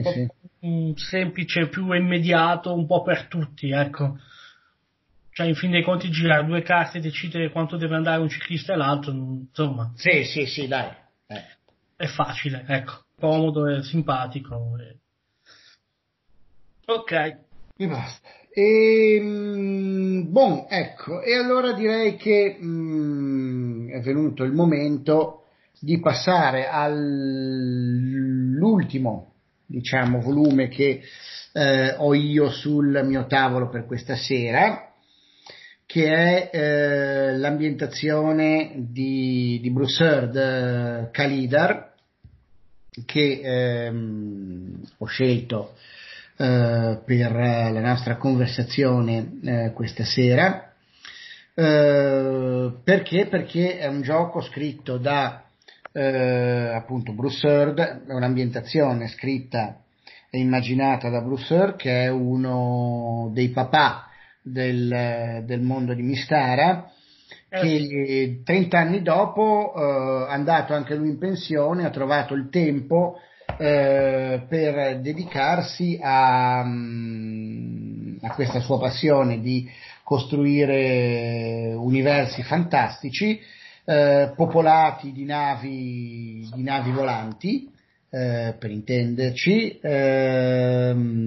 Sì. semplice, più immediato, un po' per tutti, ecco cioè in fin dei conti girare due carte e decidere quanto deve andare un ciclista e l'altro, insomma. Sì, sì, sì, dai. Eh. È facile, ecco, comodo e simpatico. E... Ok. Mi basta. E, ehm, bon, ecco, e allora direi che mh, mm, è venuto il momento di passare all'ultimo, diciamo, volume che eh, ho io sul mio tavolo per questa sera che è eh, l'ambientazione di, di Broussard eh, Khalidar che ehm, ho scelto eh, per la nostra conversazione eh, questa sera eh, perché? Perché è un gioco scritto da eh, appunto Broussard, è un'ambientazione scritta e immaginata da Broussard che è uno dei papà del, del mondo di Mistara, eh. che 30 anni dopo, eh, andato anche lui in pensione, ha trovato il tempo eh, per dedicarsi a, mm, a, questa sua passione di costruire universi fantastici, eh, popolati di navi, di navi volanti, eh, per intenderci, ehm,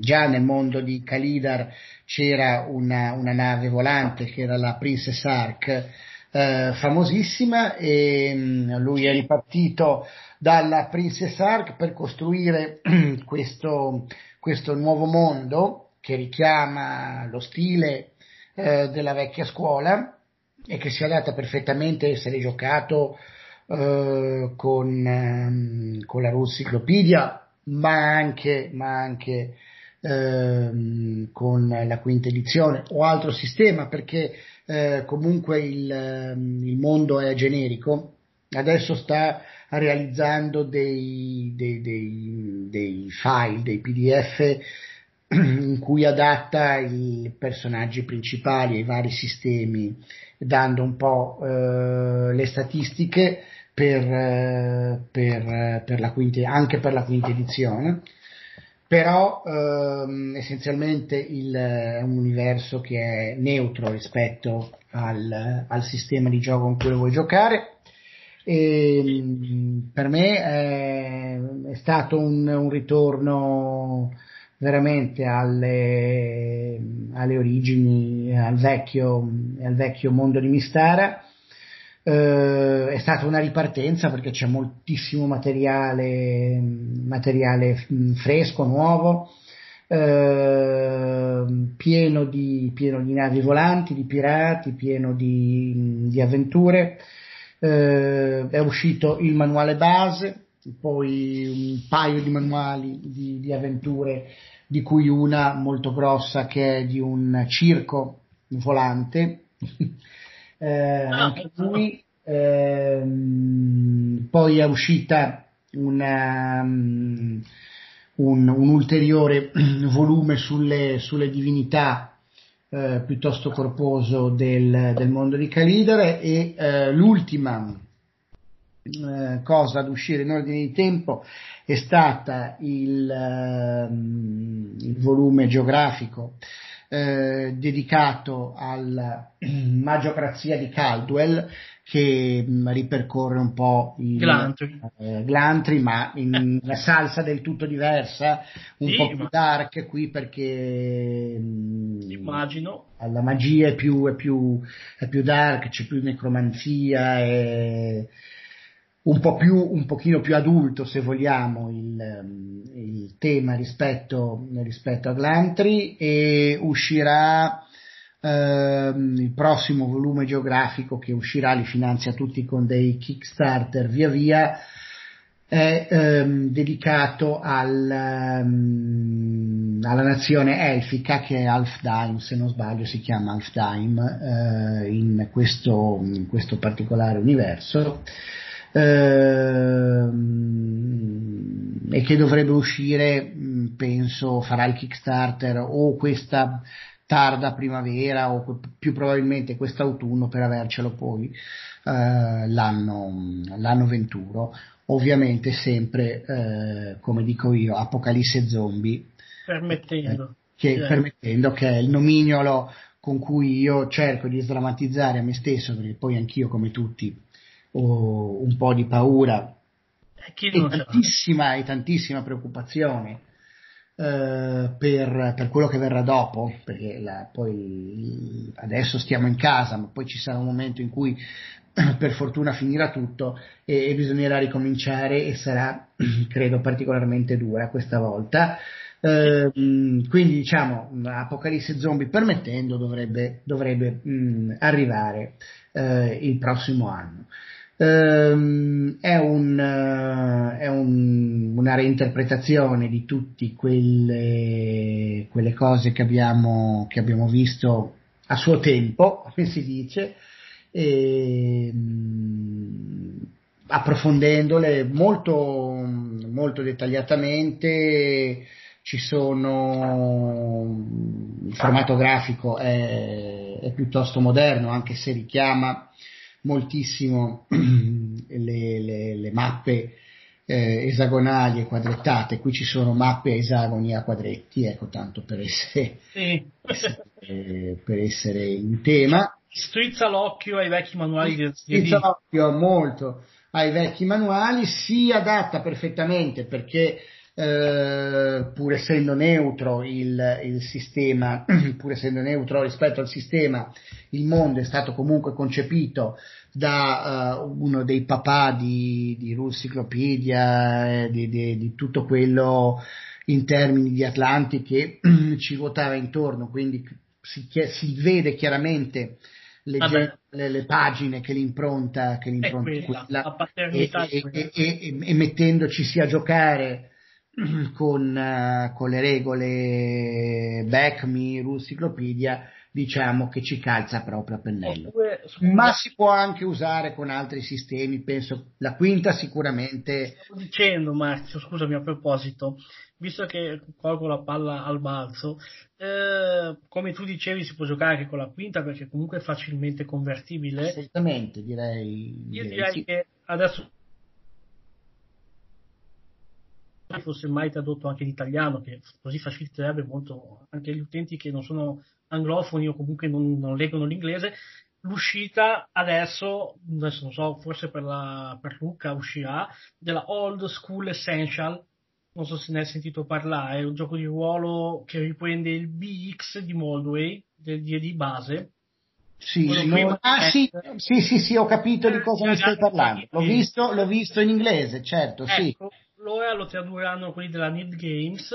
già nel mondo di Kalidar c'era una, una nave volante che era la Princess Ark, eh, famosissima e mm, lui è ripartito dalla Princess Ark per costruire questo, questo nuovo mondo che richiama lo stile eh, della vecchia scuola e che si adatta perfettamente a essere giocato eh, con, ehm, con la Russiclopedia ma anche, ma anche ehm, con la quinta edizione o altro sistema perché eh, comunque il, ehm, il, mondo è generico. Adesso sta realizzando dei, dei, dei, dei file, dei PDF in cui adatta i personaggi principali ai vari sistemi, dando un po' eh, le statistiche per, eh, per, per la quinta, anche per la quinta edizione. Però ehm, essenzialmente il, è un universo che è neutro rispetto al, al sistema di gioco con cui lo vuoi giocare. E, per me è, è stato un, un ritorno veramente alle, alle origini, al vecchio, al vecchio, mondo di Mistara. Eh, è stata una ripartenza perché c'è moltissimo materiale, materiale fresco, nuovo, eh, pieno, di, pieno, di, navi volanti, di pirati, pieno di, di avventure. Eh, è uscito il manuale base, poi un paio di manuali di, di avventure di cui una molto grossa che è di un circo volante, eh, ah, anche lui, ehm, poi è uscita una, um, un, un, ulteriore volume sulle, sulle divinità eh, piuttosto corposo del, del, mondo di Calidere e eh, l'ultima eh, cosa ad uscire in ordine di tempo è stata il, ehm, il volume geografico eh, dedicato alla magiocrazia di Caldwell che mh, mm, ripercorre un po' il Glantry, eh, Glantry ma in una salsa del tutto diversa, un sì, po' più dark qui perché mh, mm, immagino. la magia è più, è più, è più dark, c'è più necromanzia e un po' più, un pochino più adulto, se vogliamo, il, ehm, il tema rispetto, rispetto, a Glantry e uscirà ehm, il prossimo volume geografico che uscirà, li finanzia tutti con dei Kickstarter via via, è ehm, dedicato al, um, alla nazione elfica che è Alfheim, se non sbaglio si chiama Alfheim eh, in, questo, in questo particolare universo ehm, e che dovrebbe uscire, penso, farà il Kickstarter o questa tarda primavera o più probabilmente quest'autunno per avercelo poi eh, l'anno, l'anno venturo. Ovviamente sempre, eh, come dico io, Apocalisse Zombie. Permettendo. Eh, che, yeah. permettendo che è il nomignolo con cui io cerco di sdrammatizzare a me stesso, perché poi anch'io come tutti o un po' di paura e tantissima, e tantissima preoccupazione eh, per, per, quello che verrà dopo, perché la, poi adesso stiamo in casa, ma poi ci sarà un momento in cui per fortuna finirà tutto e, e bisognerà ricominciare e sarà, credo, particolarmente dura questa volta. Eh, quindi diciamo Apocalisse Zombie permettendo dovrebbe, dovrebbe mh, arrivare eh, il prossimo anno. Um, è, un, uh, è un, una reinterpretazione di tutte quelle, quelle, cose che abbiamo, che abbiamo, visto a suo tempo, come si dice, e, um, approfondendole molto, molto dettagliatamente. Ci sono il formato grafico è, è piuttosto moderno, anche se richiama moltissimo le, le, le mappe eh, esagonali e quadrettate, qui ci sono mappe a esagoni a quadretti, ecco tanto per essere, sì. essere, per essere in tema. Strizza l'occhio ai vecchi manuali di Strizza l'occhio molto ai vecchi manuali, si adatta perfettamente perché eh, pur essendo neutro il, il, sistema, pur essendo neutro rispetto al sistema, il mondo è stato comunque concepito da uh, uno dei papà di, di Russiclopedia, eh, di, di, di, tutto quello in termini di Atlanti che ci ruotava intorno, quindi si, si vede chiaramente le, le, le, pagine che l'impronta, che l'impronta quella, quella. e, e, e, e, mettendoci sia a giocare con, uh, con le regole Back Me, Russiclopedia, diciamo che ci calza proprio a pennello. Ma si può anche usare con altri sistemi, penso la quinta sicuramente. Stavo dicendo Marzio, scusami a proposito, visto che colgo la palla al balzo, eh, come tu dicevi si può giocare anche con la quinta perché comunque è facilmente convertibile. Assolutamente, direi. Io direi sì. che adesso fosse mai tradotto anche in italiano, che così faciliterebbe molto anche gli utenti che non sono anglofoni o comunque non, non leggono l'inglese. L'uscita adesso, adesso non so, forse per, la, per Luca uscirà, della Old School Essential, non so se ne hai sentito parlare, è un gioco di ruolo che riprende il BX di Moldway, del D&D base. Sì, no, ah, sì, sì, sì, sì, ho capito di cosa mi stai parlando. L'ho visto, l'ho visto in inglese, certo, ecco, sì loro lo tradurranno quelli della Need Games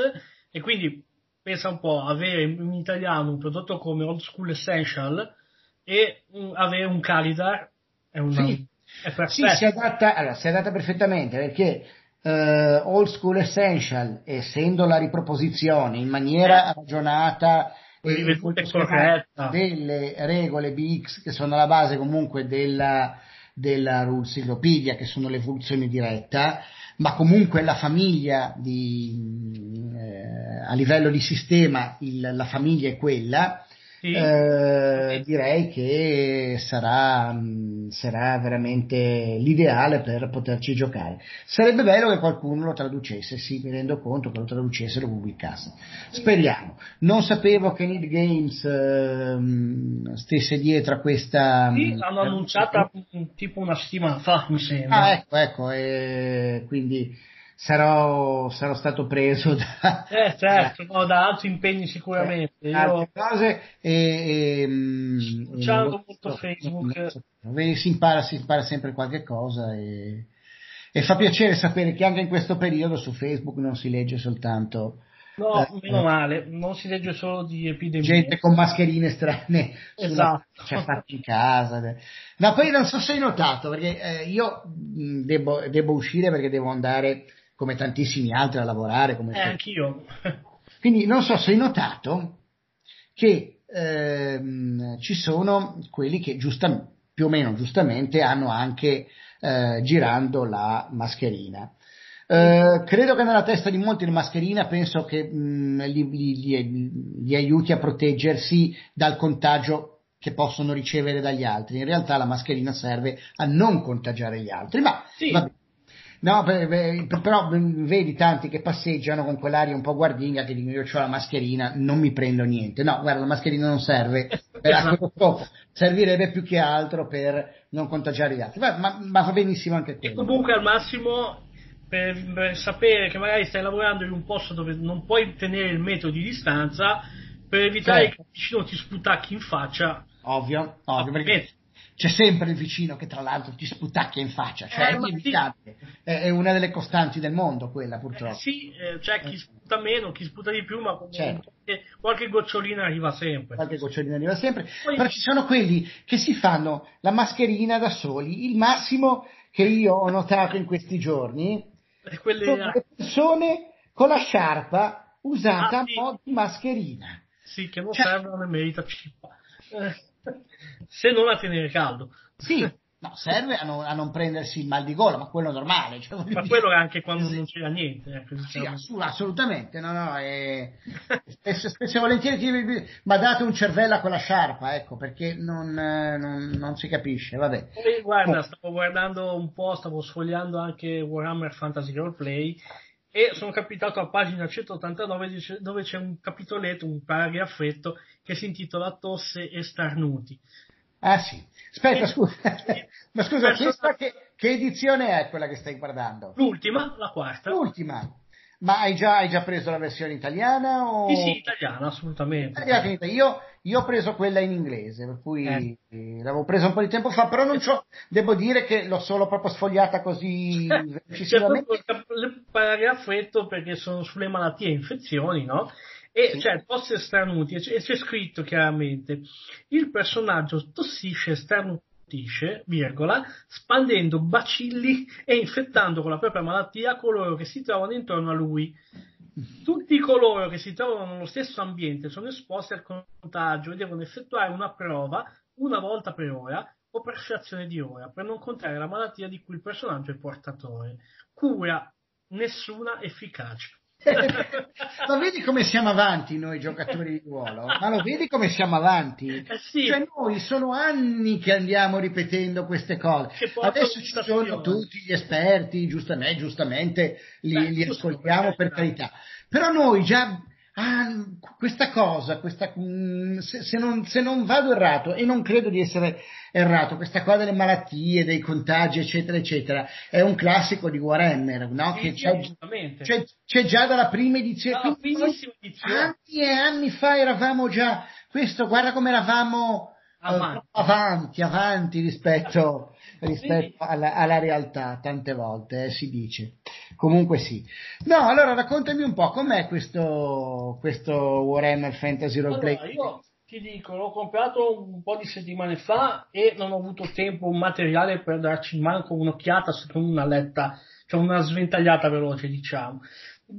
e quindi pensa un po' avere in italiano un prodotto come Old School Essential e un, avere un Calidar è, una, sì. è perfetto. Sì, si adatta, allora, si adatta perfettamente perché uh, Old School Essential, essendo la riproposizione in maniera ragionata e delle regole BX che sono alla base comunque della, della Rulecyclopedia, che sono l'evoluzione diretta, ma comunque la famiglia di, eh, a livello di sistema il, la famiglia è quella, sì. eh, direi che sarà, sarà, veramente l'ideale per poterci giocare. Sarebbe bello che qualcuno lo traducesse, sì, mi rendo conto che lo traducesse e lo pubblicasse. Speriamo. Non sapevo che Need Games eh, stesse dietro a questa... Sì, l'hanno annunciata tipo una settimana fa, mi sembra. Ah, ecco, ecco, e quindi sarò, sarò stato preso da, eh, certo, da, no, da altri impegni sicuramente. Eh, altre cose e, e, Usando molto Facebook. Si impara, si impara sempre qualche cosa e, e fa piacere sapere che anche in questo periodo su Facebook non si legge soltanto No, eh, meno male, non si legge solo di epidemie. Gente con mascherine strane esatto. cioè fatti in casa. No, poi non so se hai notato, perché eh, io devo, devo, uscire perché devo andare come tantissimi altri a lavorare. Come eh, anch'io. Quindi non so se hai notato che ehm, ci sono quelli che giusta, più o meno giustamente hanno anche eh, girando la mascherina. Eh, credo che nella testa di molti la mascherina penso che mh, li, li, li, aiuti a proteggersi dal contagio che possono ricevere dagli altri. In realtà la mascherina serve a non contagiare gli altri, ma sì. vabbè, No, però vedi tanti che passeggiano con quell'aria un po' guardinga che dicono io ho la mascherina, non mi prendo niente. No, guarda, la mascherina non serve per scopo, servirebbe più che altro per non contagiare gli altri. Ma, ma, ma va benissimo anche quello. E comunque al massimo per, per, sapere che magari stai lavorando in un posto dove non puoi tenere il metro di distanza, per evitare certo. che il vicino ti sputacchi in faccia. Ovvio, ovvio, perché c'è sempre il vicino che tra l'altro ti sputacchia in faccia, cioè eh, è inevitabile, sì. è una delle costanti del mondo quella purtroppo. Eh, sì, eh, c'è chi sputa meno, chi sputa di più, ma certo. qualche gocciolina arriva sempre. Qualche gocciolina arriva sempre, Poi... però ci sono quelli che si fanno la mascherina da soli, il massimo che io ho notato in questi giorni quelle... sono le persone con la sciarpa usata ah, sì. a mo' di mascherina. Sì, che non cioè... servono nemmeno i cippa. Eh se non a tenere caldo. Sì, no, serve a non, a non, prendersi il mal di gola, ma quello è normale. Cioè, ma dire. quello è anche quando sì. non c'era niente. Eh, sì, assolutamente, no, no, è, spesso, spesso e volentieri ma date un cervello a quella sciarpa, ecco, perché non, non, non si capisce, vabbè. E guarda, stavo guardando un po', stavo sfogliando anche Warhammer Fantasy Roleplay e sono capitato a pagina 189 dove c'è un capitoletto, un paragrafetto che si intitola Tosse e starnuti. Ah sì, aspetta scusa, ma scusa, questa che, che edizione è quella che stai guardando? L'ultima, la quarta. L'ultima. Ma hai già, hai già, preso la versione italiana? O... Sì, sì, italiana, assolutamente. Io, io, ho preso quella in inglese, per cui eh. l'avevo presa un po' di tempo fa, però non c'ho, devo dire che l'ho solo proprio sfogliata così velocissimamente. C'è il paragrafetto perché sono sulle malattie e infezioni, no? E sì. cioè, tosse e starnuti, e c'è scritto chiaramente, il personaggio tossisce e starnuti colpisce, virgola, spandendo bacilli e infettando con la propria malattia coloro che si trovano intorno a lui. Tutti coloro che si trovano nello stesso ambiente sono esposti al contagio e devono effettuare una prova una volta per ora o per frazione di ora per non contrarre la malattia di cui il personaggio è portatore. Cura nessuna efficacia. Ma vedi come siamo avanti noi giocatori di ruolo? Ma lo vedi come siamo avanti? Eh sì. Cioè noi sono anni che andiamo ripetendo queste cose. Adesso ci sono tutti gli esperti, giustamente, giustamente li, Beh, li ascoltiamo per carità. Però noi già ah, questa cosa, questa, mm, se, se, non, se, non, vado errato, e non credo di essere errato, questa cosa delle malattie, dei contagi, eccetera, eccetera, è un classico di Warhammer, no? Sì, che c'è, c'è, c'è, già dalla prima edizione. Dalla edizione. Anni e anni fa eravamo già, questo, guarda come eravamo avanti, uh, avanti, avanti rispetto, rispetto alla, alla, realtà, tante volte eh, si dice. Comunque sì. No, allora raccontami un po' com'è questo, questo Warhammer Fantasy Roleplay. Allora, io ti dico, l'ho comprato un po' di settimane fa e non ho avuto tempo materiale per darci manco un'occhiata, se non una letta, cioè una sventagliata veloce, diciamo.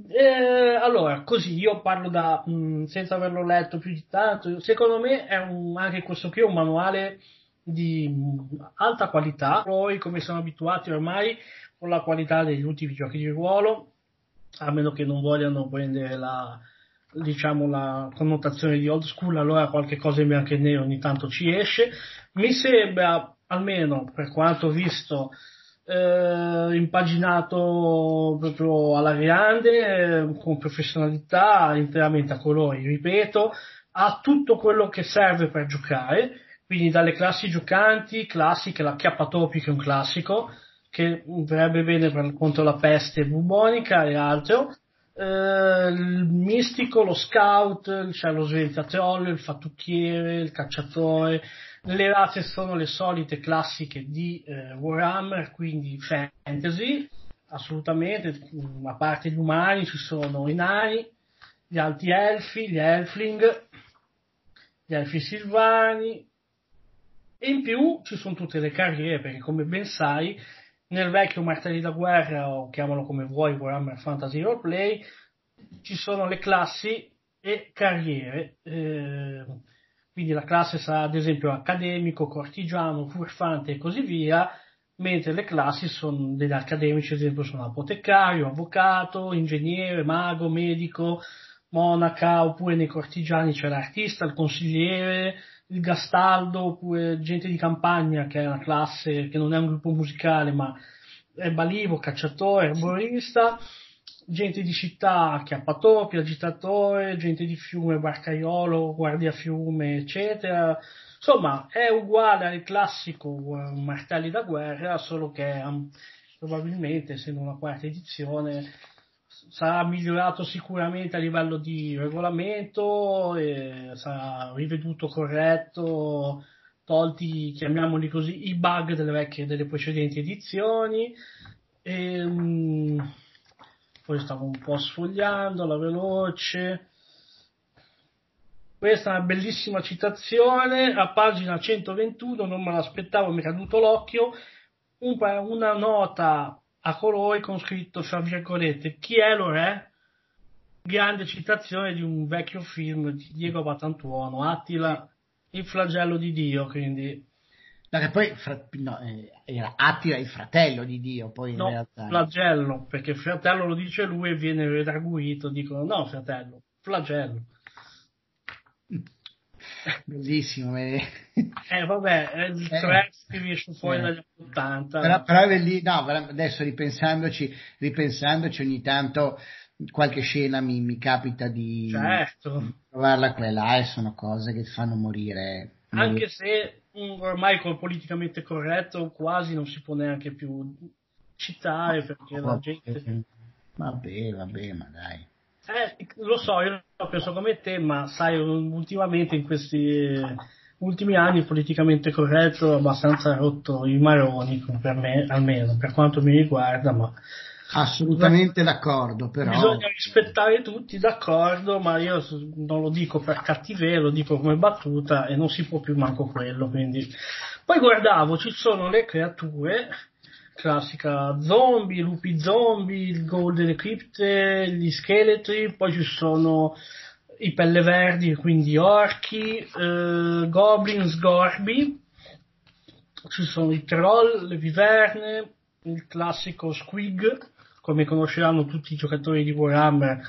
Eh, allora, così io parlo da mh, mm, senza averlo letto più di tanto. Secondo me è un, anche questo qui è un manuale di mh, mm, alta qualità. Poi, come siamo abituati ormai, con la qualità degli ultimi giochi di ruolo, a meno che non vogliano prendere la, diciamo, la connotazione di old school, allora qualche cosa in bianco e nero ogni tanto ci esce. Mi sembra, almeno per quanto visto, eh, impaginato proprio alla grande, eh, con professionalità, interamente a colori, ripeto, ha tutto quello che serve per giocare, quindi dalle classi giocanti, classiche, la chiappatopi che è un classico, che verrebbe bene per, contro la peste bubonica e altro, eh, il mistico, lo scout, cioè lo sventatriolo, il fattucchiere, il cacciatore, le razze sono le solite classiche di eh, Warhammer, quindi fantasy, assolutamente, a parte gli umani ci sono i nani, gli alti elfi, gli elfling, gli elfi silvani, e in più ci sono tutte le carriere, perché come ben sai, nel vecchio Martelli da Guerra, o chiamalo come vuoi, Warhammer Fantasy Roleplay, ci sono le classi e carriere. Eh, quindi la classe sarà ad esempio accademico, cortigiano, furfante e così via, mentre le classi sono degli accademici, ad esempio sono apotecario, avvocato, ingegnere, mago, medico, monaca, oppure nei cortigiani c'è l'artista, il consigliere, il gastaldo, oppure gente di campagna che è una classe che non è un gruppo musicale ma è balivo, cacciatore, arborista, gente di città, chiappatopi, agitatore, gente di fiume, barcaiolo, guardia fiume, eccetera. Insomma, è uguale al classico Martelli da guerra, solo che um, probabilmente, essendo una quarta edizione, sarà migliorato sicuramente a livello di regolamento, sarà riveduto corretto, tolti, chiamiamoli così, i bug delle vecchie, delle precedenti edizioni. E, um, poi stavo un po' sfogliando la veloce. Questa è una bellissima citazione, a pagina 121, non me l'aspettavo, mi è caduto l'occhio, un, una nota a colori con scritto, fra virgolette, chi è lo re? Grande citazione di un vecchio film di Diego Batantuono, Attila, il flagello di Dio, quindi No, che poi no, eh, era Attila il fratello di Dio, poi no, in realtà. Flagello, perché fratello lo dice lui e viene redarguito, dicono no fratello, flagello. Bellissimo. Eh, eh vabbè, è il track eh, che riesce fuori eh. dagli 80. Però, però è lì, no, adesso ripensandoci, ripensandoci ogni tanto qualche scena mi, mi capita di certo. trovarla quella e sono cose che fanno morire. Anche se ormai col politicamente corretto quasi non si può neanche più citare perché la gente... Vabbè, vabbè, ma dai. Eh, lo so, io penso come te, ma sai, ultimamente in questi ultimi anni politicamente corretto è abbastanza rotto i maroni, per me almeno, per quanto mi riguarda, ma Assolutamente d'accordo, però. Bisogna rispettare tutti, d'accordo, ma io non lo dico per cattiveria, lo dico come battuta e non si può più manco quello, quindi. Poi guardavo, ci sono le creature classica zombie, lupi zombie, il golden crypt, gli scheletri, poi ci sono i pelle verdi, quindi orchi, eh, goblins, gorbi, ci sono i troll, le viverne, il classico squig, come conosceranno tutti i giocatori di Warhammer,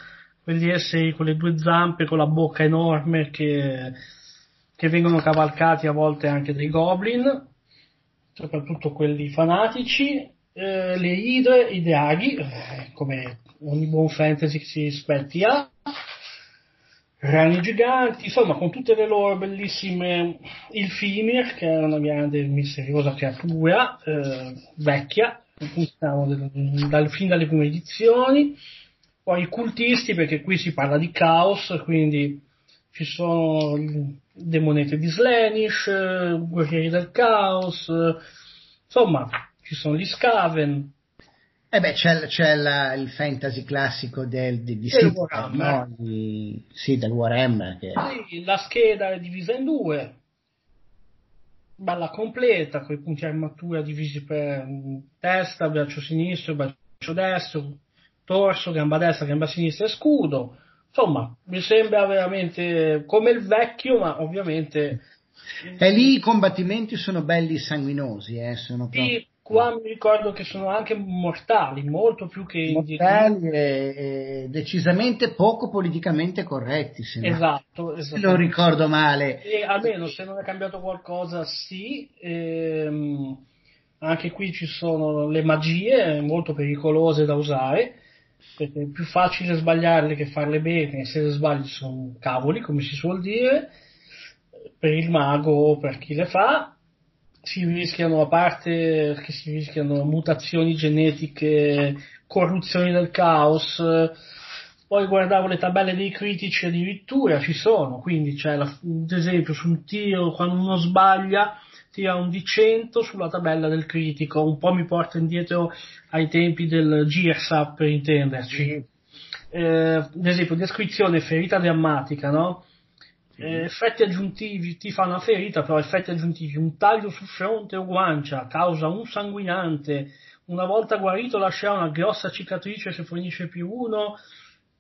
quegli esseri con le due zampe, con la bocca enorme che, che vengono cavalcati a volte anche dai goblin, soprattutto quelli fanatici, eh, le idre, i draghi, eh, come ogni buon fantasy che si rispetti ha, rani giganti, insomma con tutte le loro bellissime, il Fimir che è una grande misteriosa creatura eh, vecchia, dal, fin dalle prime edizioni, poi i cultisti perché qui si parla di caos, quindi ci sono demonete di Slanish, guerrieri del caos, insomma ci sono gli Scaven, eh beh, c'è, c'è la, il fantasy classico del, di, di del Warhammer. No? Di, sì, del Warhammer. Che... Sì, la scheda è divisa in due, bella completa, con i punti armatura divisi per testa, braccio sinistro, braccio destro, torso, gamba destra, gamba sinistra e scudo. Insomma, mi sembra veramente come il vecchio, ma ovviamente... E lì i combattimenti sono belli sanguinosi, eh? sono proprio... Sì, qua mi ricordo che sono anche mortali, molto più che mortali e, e decisamente poco politicamente corretti. Se esatto, se lo ricordo male. E almeno se non è cambiato qualcosa, sì. Ehm, anche qui ci sono le magie molto pericolose da usare. Perché è più facile sbagliarle che farle bene, se sbagli sono cavoli, come si suol dire, per il mago o per chi le fa si rischiano, a parte che si rischiano mutazioni genetiche, corruzioni del caos, poi guardavo le tabelle dei critici addirittura, ci sono, quindi c'è la, ad esempio su un tiro, quando uno sbaglia, tira un di 100 sulla tabella del critico, un po' mi porta indietro ai tempi del GIRSAP per intenderci. Eh, ad esempio, descrizione ferita drammatica, no? Eh, effetti aggiuntivi ti fa una ferita, però effetti aggiuntivi, un taglio su fronte o guancia causa un sanguinante, una volta guarito lascerà una grossa cicatrice se fornisce più uno,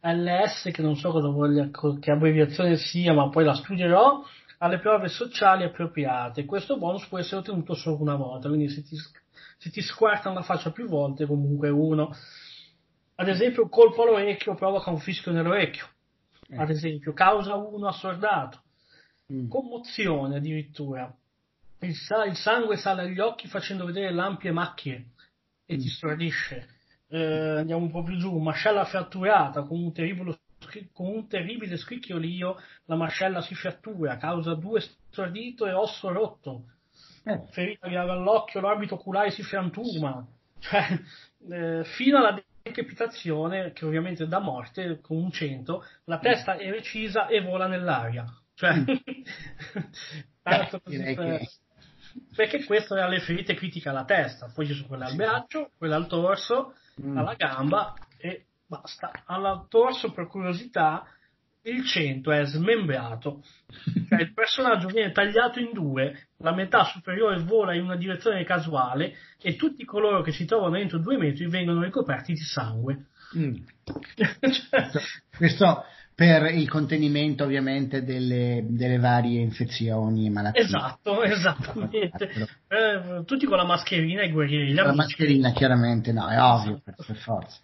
LS che non so cosa voglia, che abbreviazione sia, ma poi la studierò, alle prove sociali appropriate. Questo bonus può essere ottenuto solo una volta, quindi se ti, se ti squartano la faccia più volte, comunque uno. Ad esempio, un colpo all'orecchio provoca un fischio nell'orecchio ad esempio, causa uno assordato, mm. commozione addirittura, il, sa- il, sangue sale agli occhi facendo vedere l'ampie macchie e mm. ti stordisce. Eh, andiamo un po' più giù, mascella fratturata con un terribile, con un terribile scricchiolio, la mascella si frattura, causa due stordito e osso rotto. Eh. Ferita grave all'occhio, l'orbito oculare si frantuma. Cioè, eh, fino alla decapitazione, che ovviamente dà morte con un 100, la testa è recisa e vola nell'aria. Cioè, mm. tanto così per... Perché questo è alle ferite critiche alla testa, poi ci sono quelle al braccio, quelle al torso, mm. alla gamba e basta. Al torso, per curiosità, il centro è smembrato, cioè il personaggio viene tagliato in due, la metà superiore vola in una direzione casuale e tutti coloro che si trovano entro due metri vengono ricoperti di sangue. Mm. cioè... Questo per il contenimento ovviamente delle, delle varie infezioni e malattie. Esatto, esattamente. Eh, tutti con la mascherina e i guerrieri. La mascherina chiaramente no, è ovvio, per, per forza.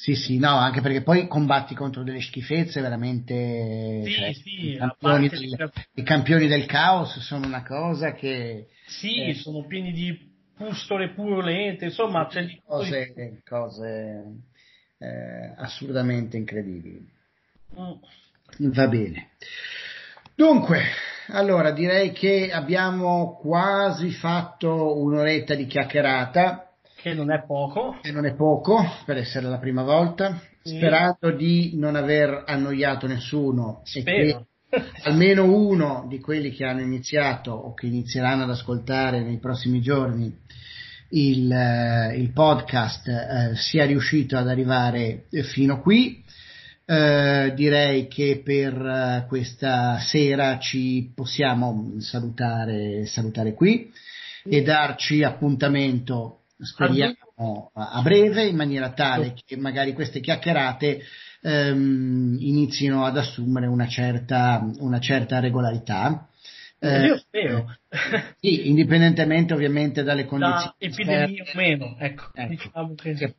Sì, sì, no, anche perché poi combatti contro delle schifezze veramente... Sì, cioè, sì, i, campioni del, i, campioni del, caos sono una cosa che... Sì, eh, sono pieni di pustole purulente, insomma, c'è di cose, di... cose eh, assurdamente incredibili. Mm. Va bene. Dunque, allora direi che abbiamo quasi fatto un'oretta di chiacchierata che non è poco. Che non è poco per essere la prima volta. Sì. Sperando di non aver annoiato nessuno Spero. e che almeno uno di quelli che hanno iniziato o che inizieranno ad ascoltare nei prossimi giorni il, eh, il podcast eh, sia riuscito ad arrivare fino qui. Eh, direi che per uh, questa sera ci possiamo salutare, salutare qui e darci appuntamento speriamo a breve, in maniera tale che magari queste chiacchierate ehm, inizino ad assumere una certa, una certa regolarità. Eh, Io spero. sì, indipendentemente ovviamente dalle condizioni. Da epidemia o meno, ecco. ecco diciamo che... Sì,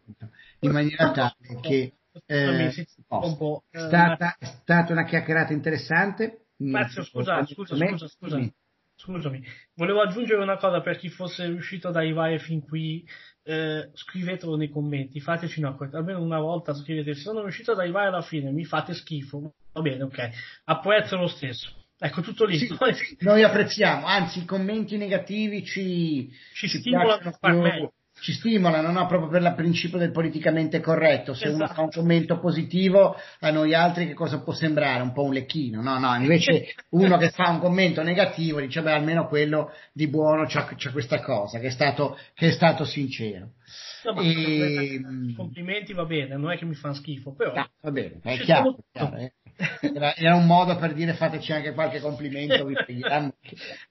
in maniera tale che eh, oh, è, stata, è stata una chiacchierata interessante. Marzio, scusa, scusa, scusa, scusa, scusami. Volevo aggiungere una cosa per chi fosse riuscito ad arrivare fin qui. Eh, scrivetelo nei commenti, fateci una cosa, almeno una volta scrivete se sono riuscito ad arrivare alla fine, mi fate schifo, va bene, ok, apprezzo lo stesso. Ecco, tutto lì. Sì, noi apprezziamo, anzi i commenti negativi ci, ci, ci stimolano a far meglio ci stimolano no? proprio per il principio del politicamente corretto. Se esatto. uno fa un commento positivo, a noi altri che cosa può sembrare? Un po' un lecchino, no? No, invece uno che fa un commento negativo dice, beh, almeno quello di buono c'ha, c'ha questa cosa, che è stato, che è stato sincero. No, e... Complimenti va bene, non è che mi fanno schifo, però... No, va bene, è chiaro, chiaro eh. era, era, un modo per dire fateci anche qualche complimento,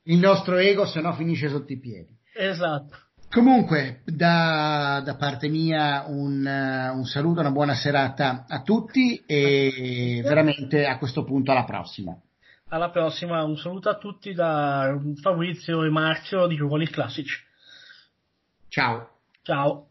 il nostro ego se no finisce sotto i piedi. Esatto. Comunque, da, da, parte mia un, un, saluto, una buona serata a tutti e veramente a questo punto alla prossima. Alla prossima, un saluto a tutti da Fabrizio e Marzio di Ruoli Classici. Ciao. Ciao.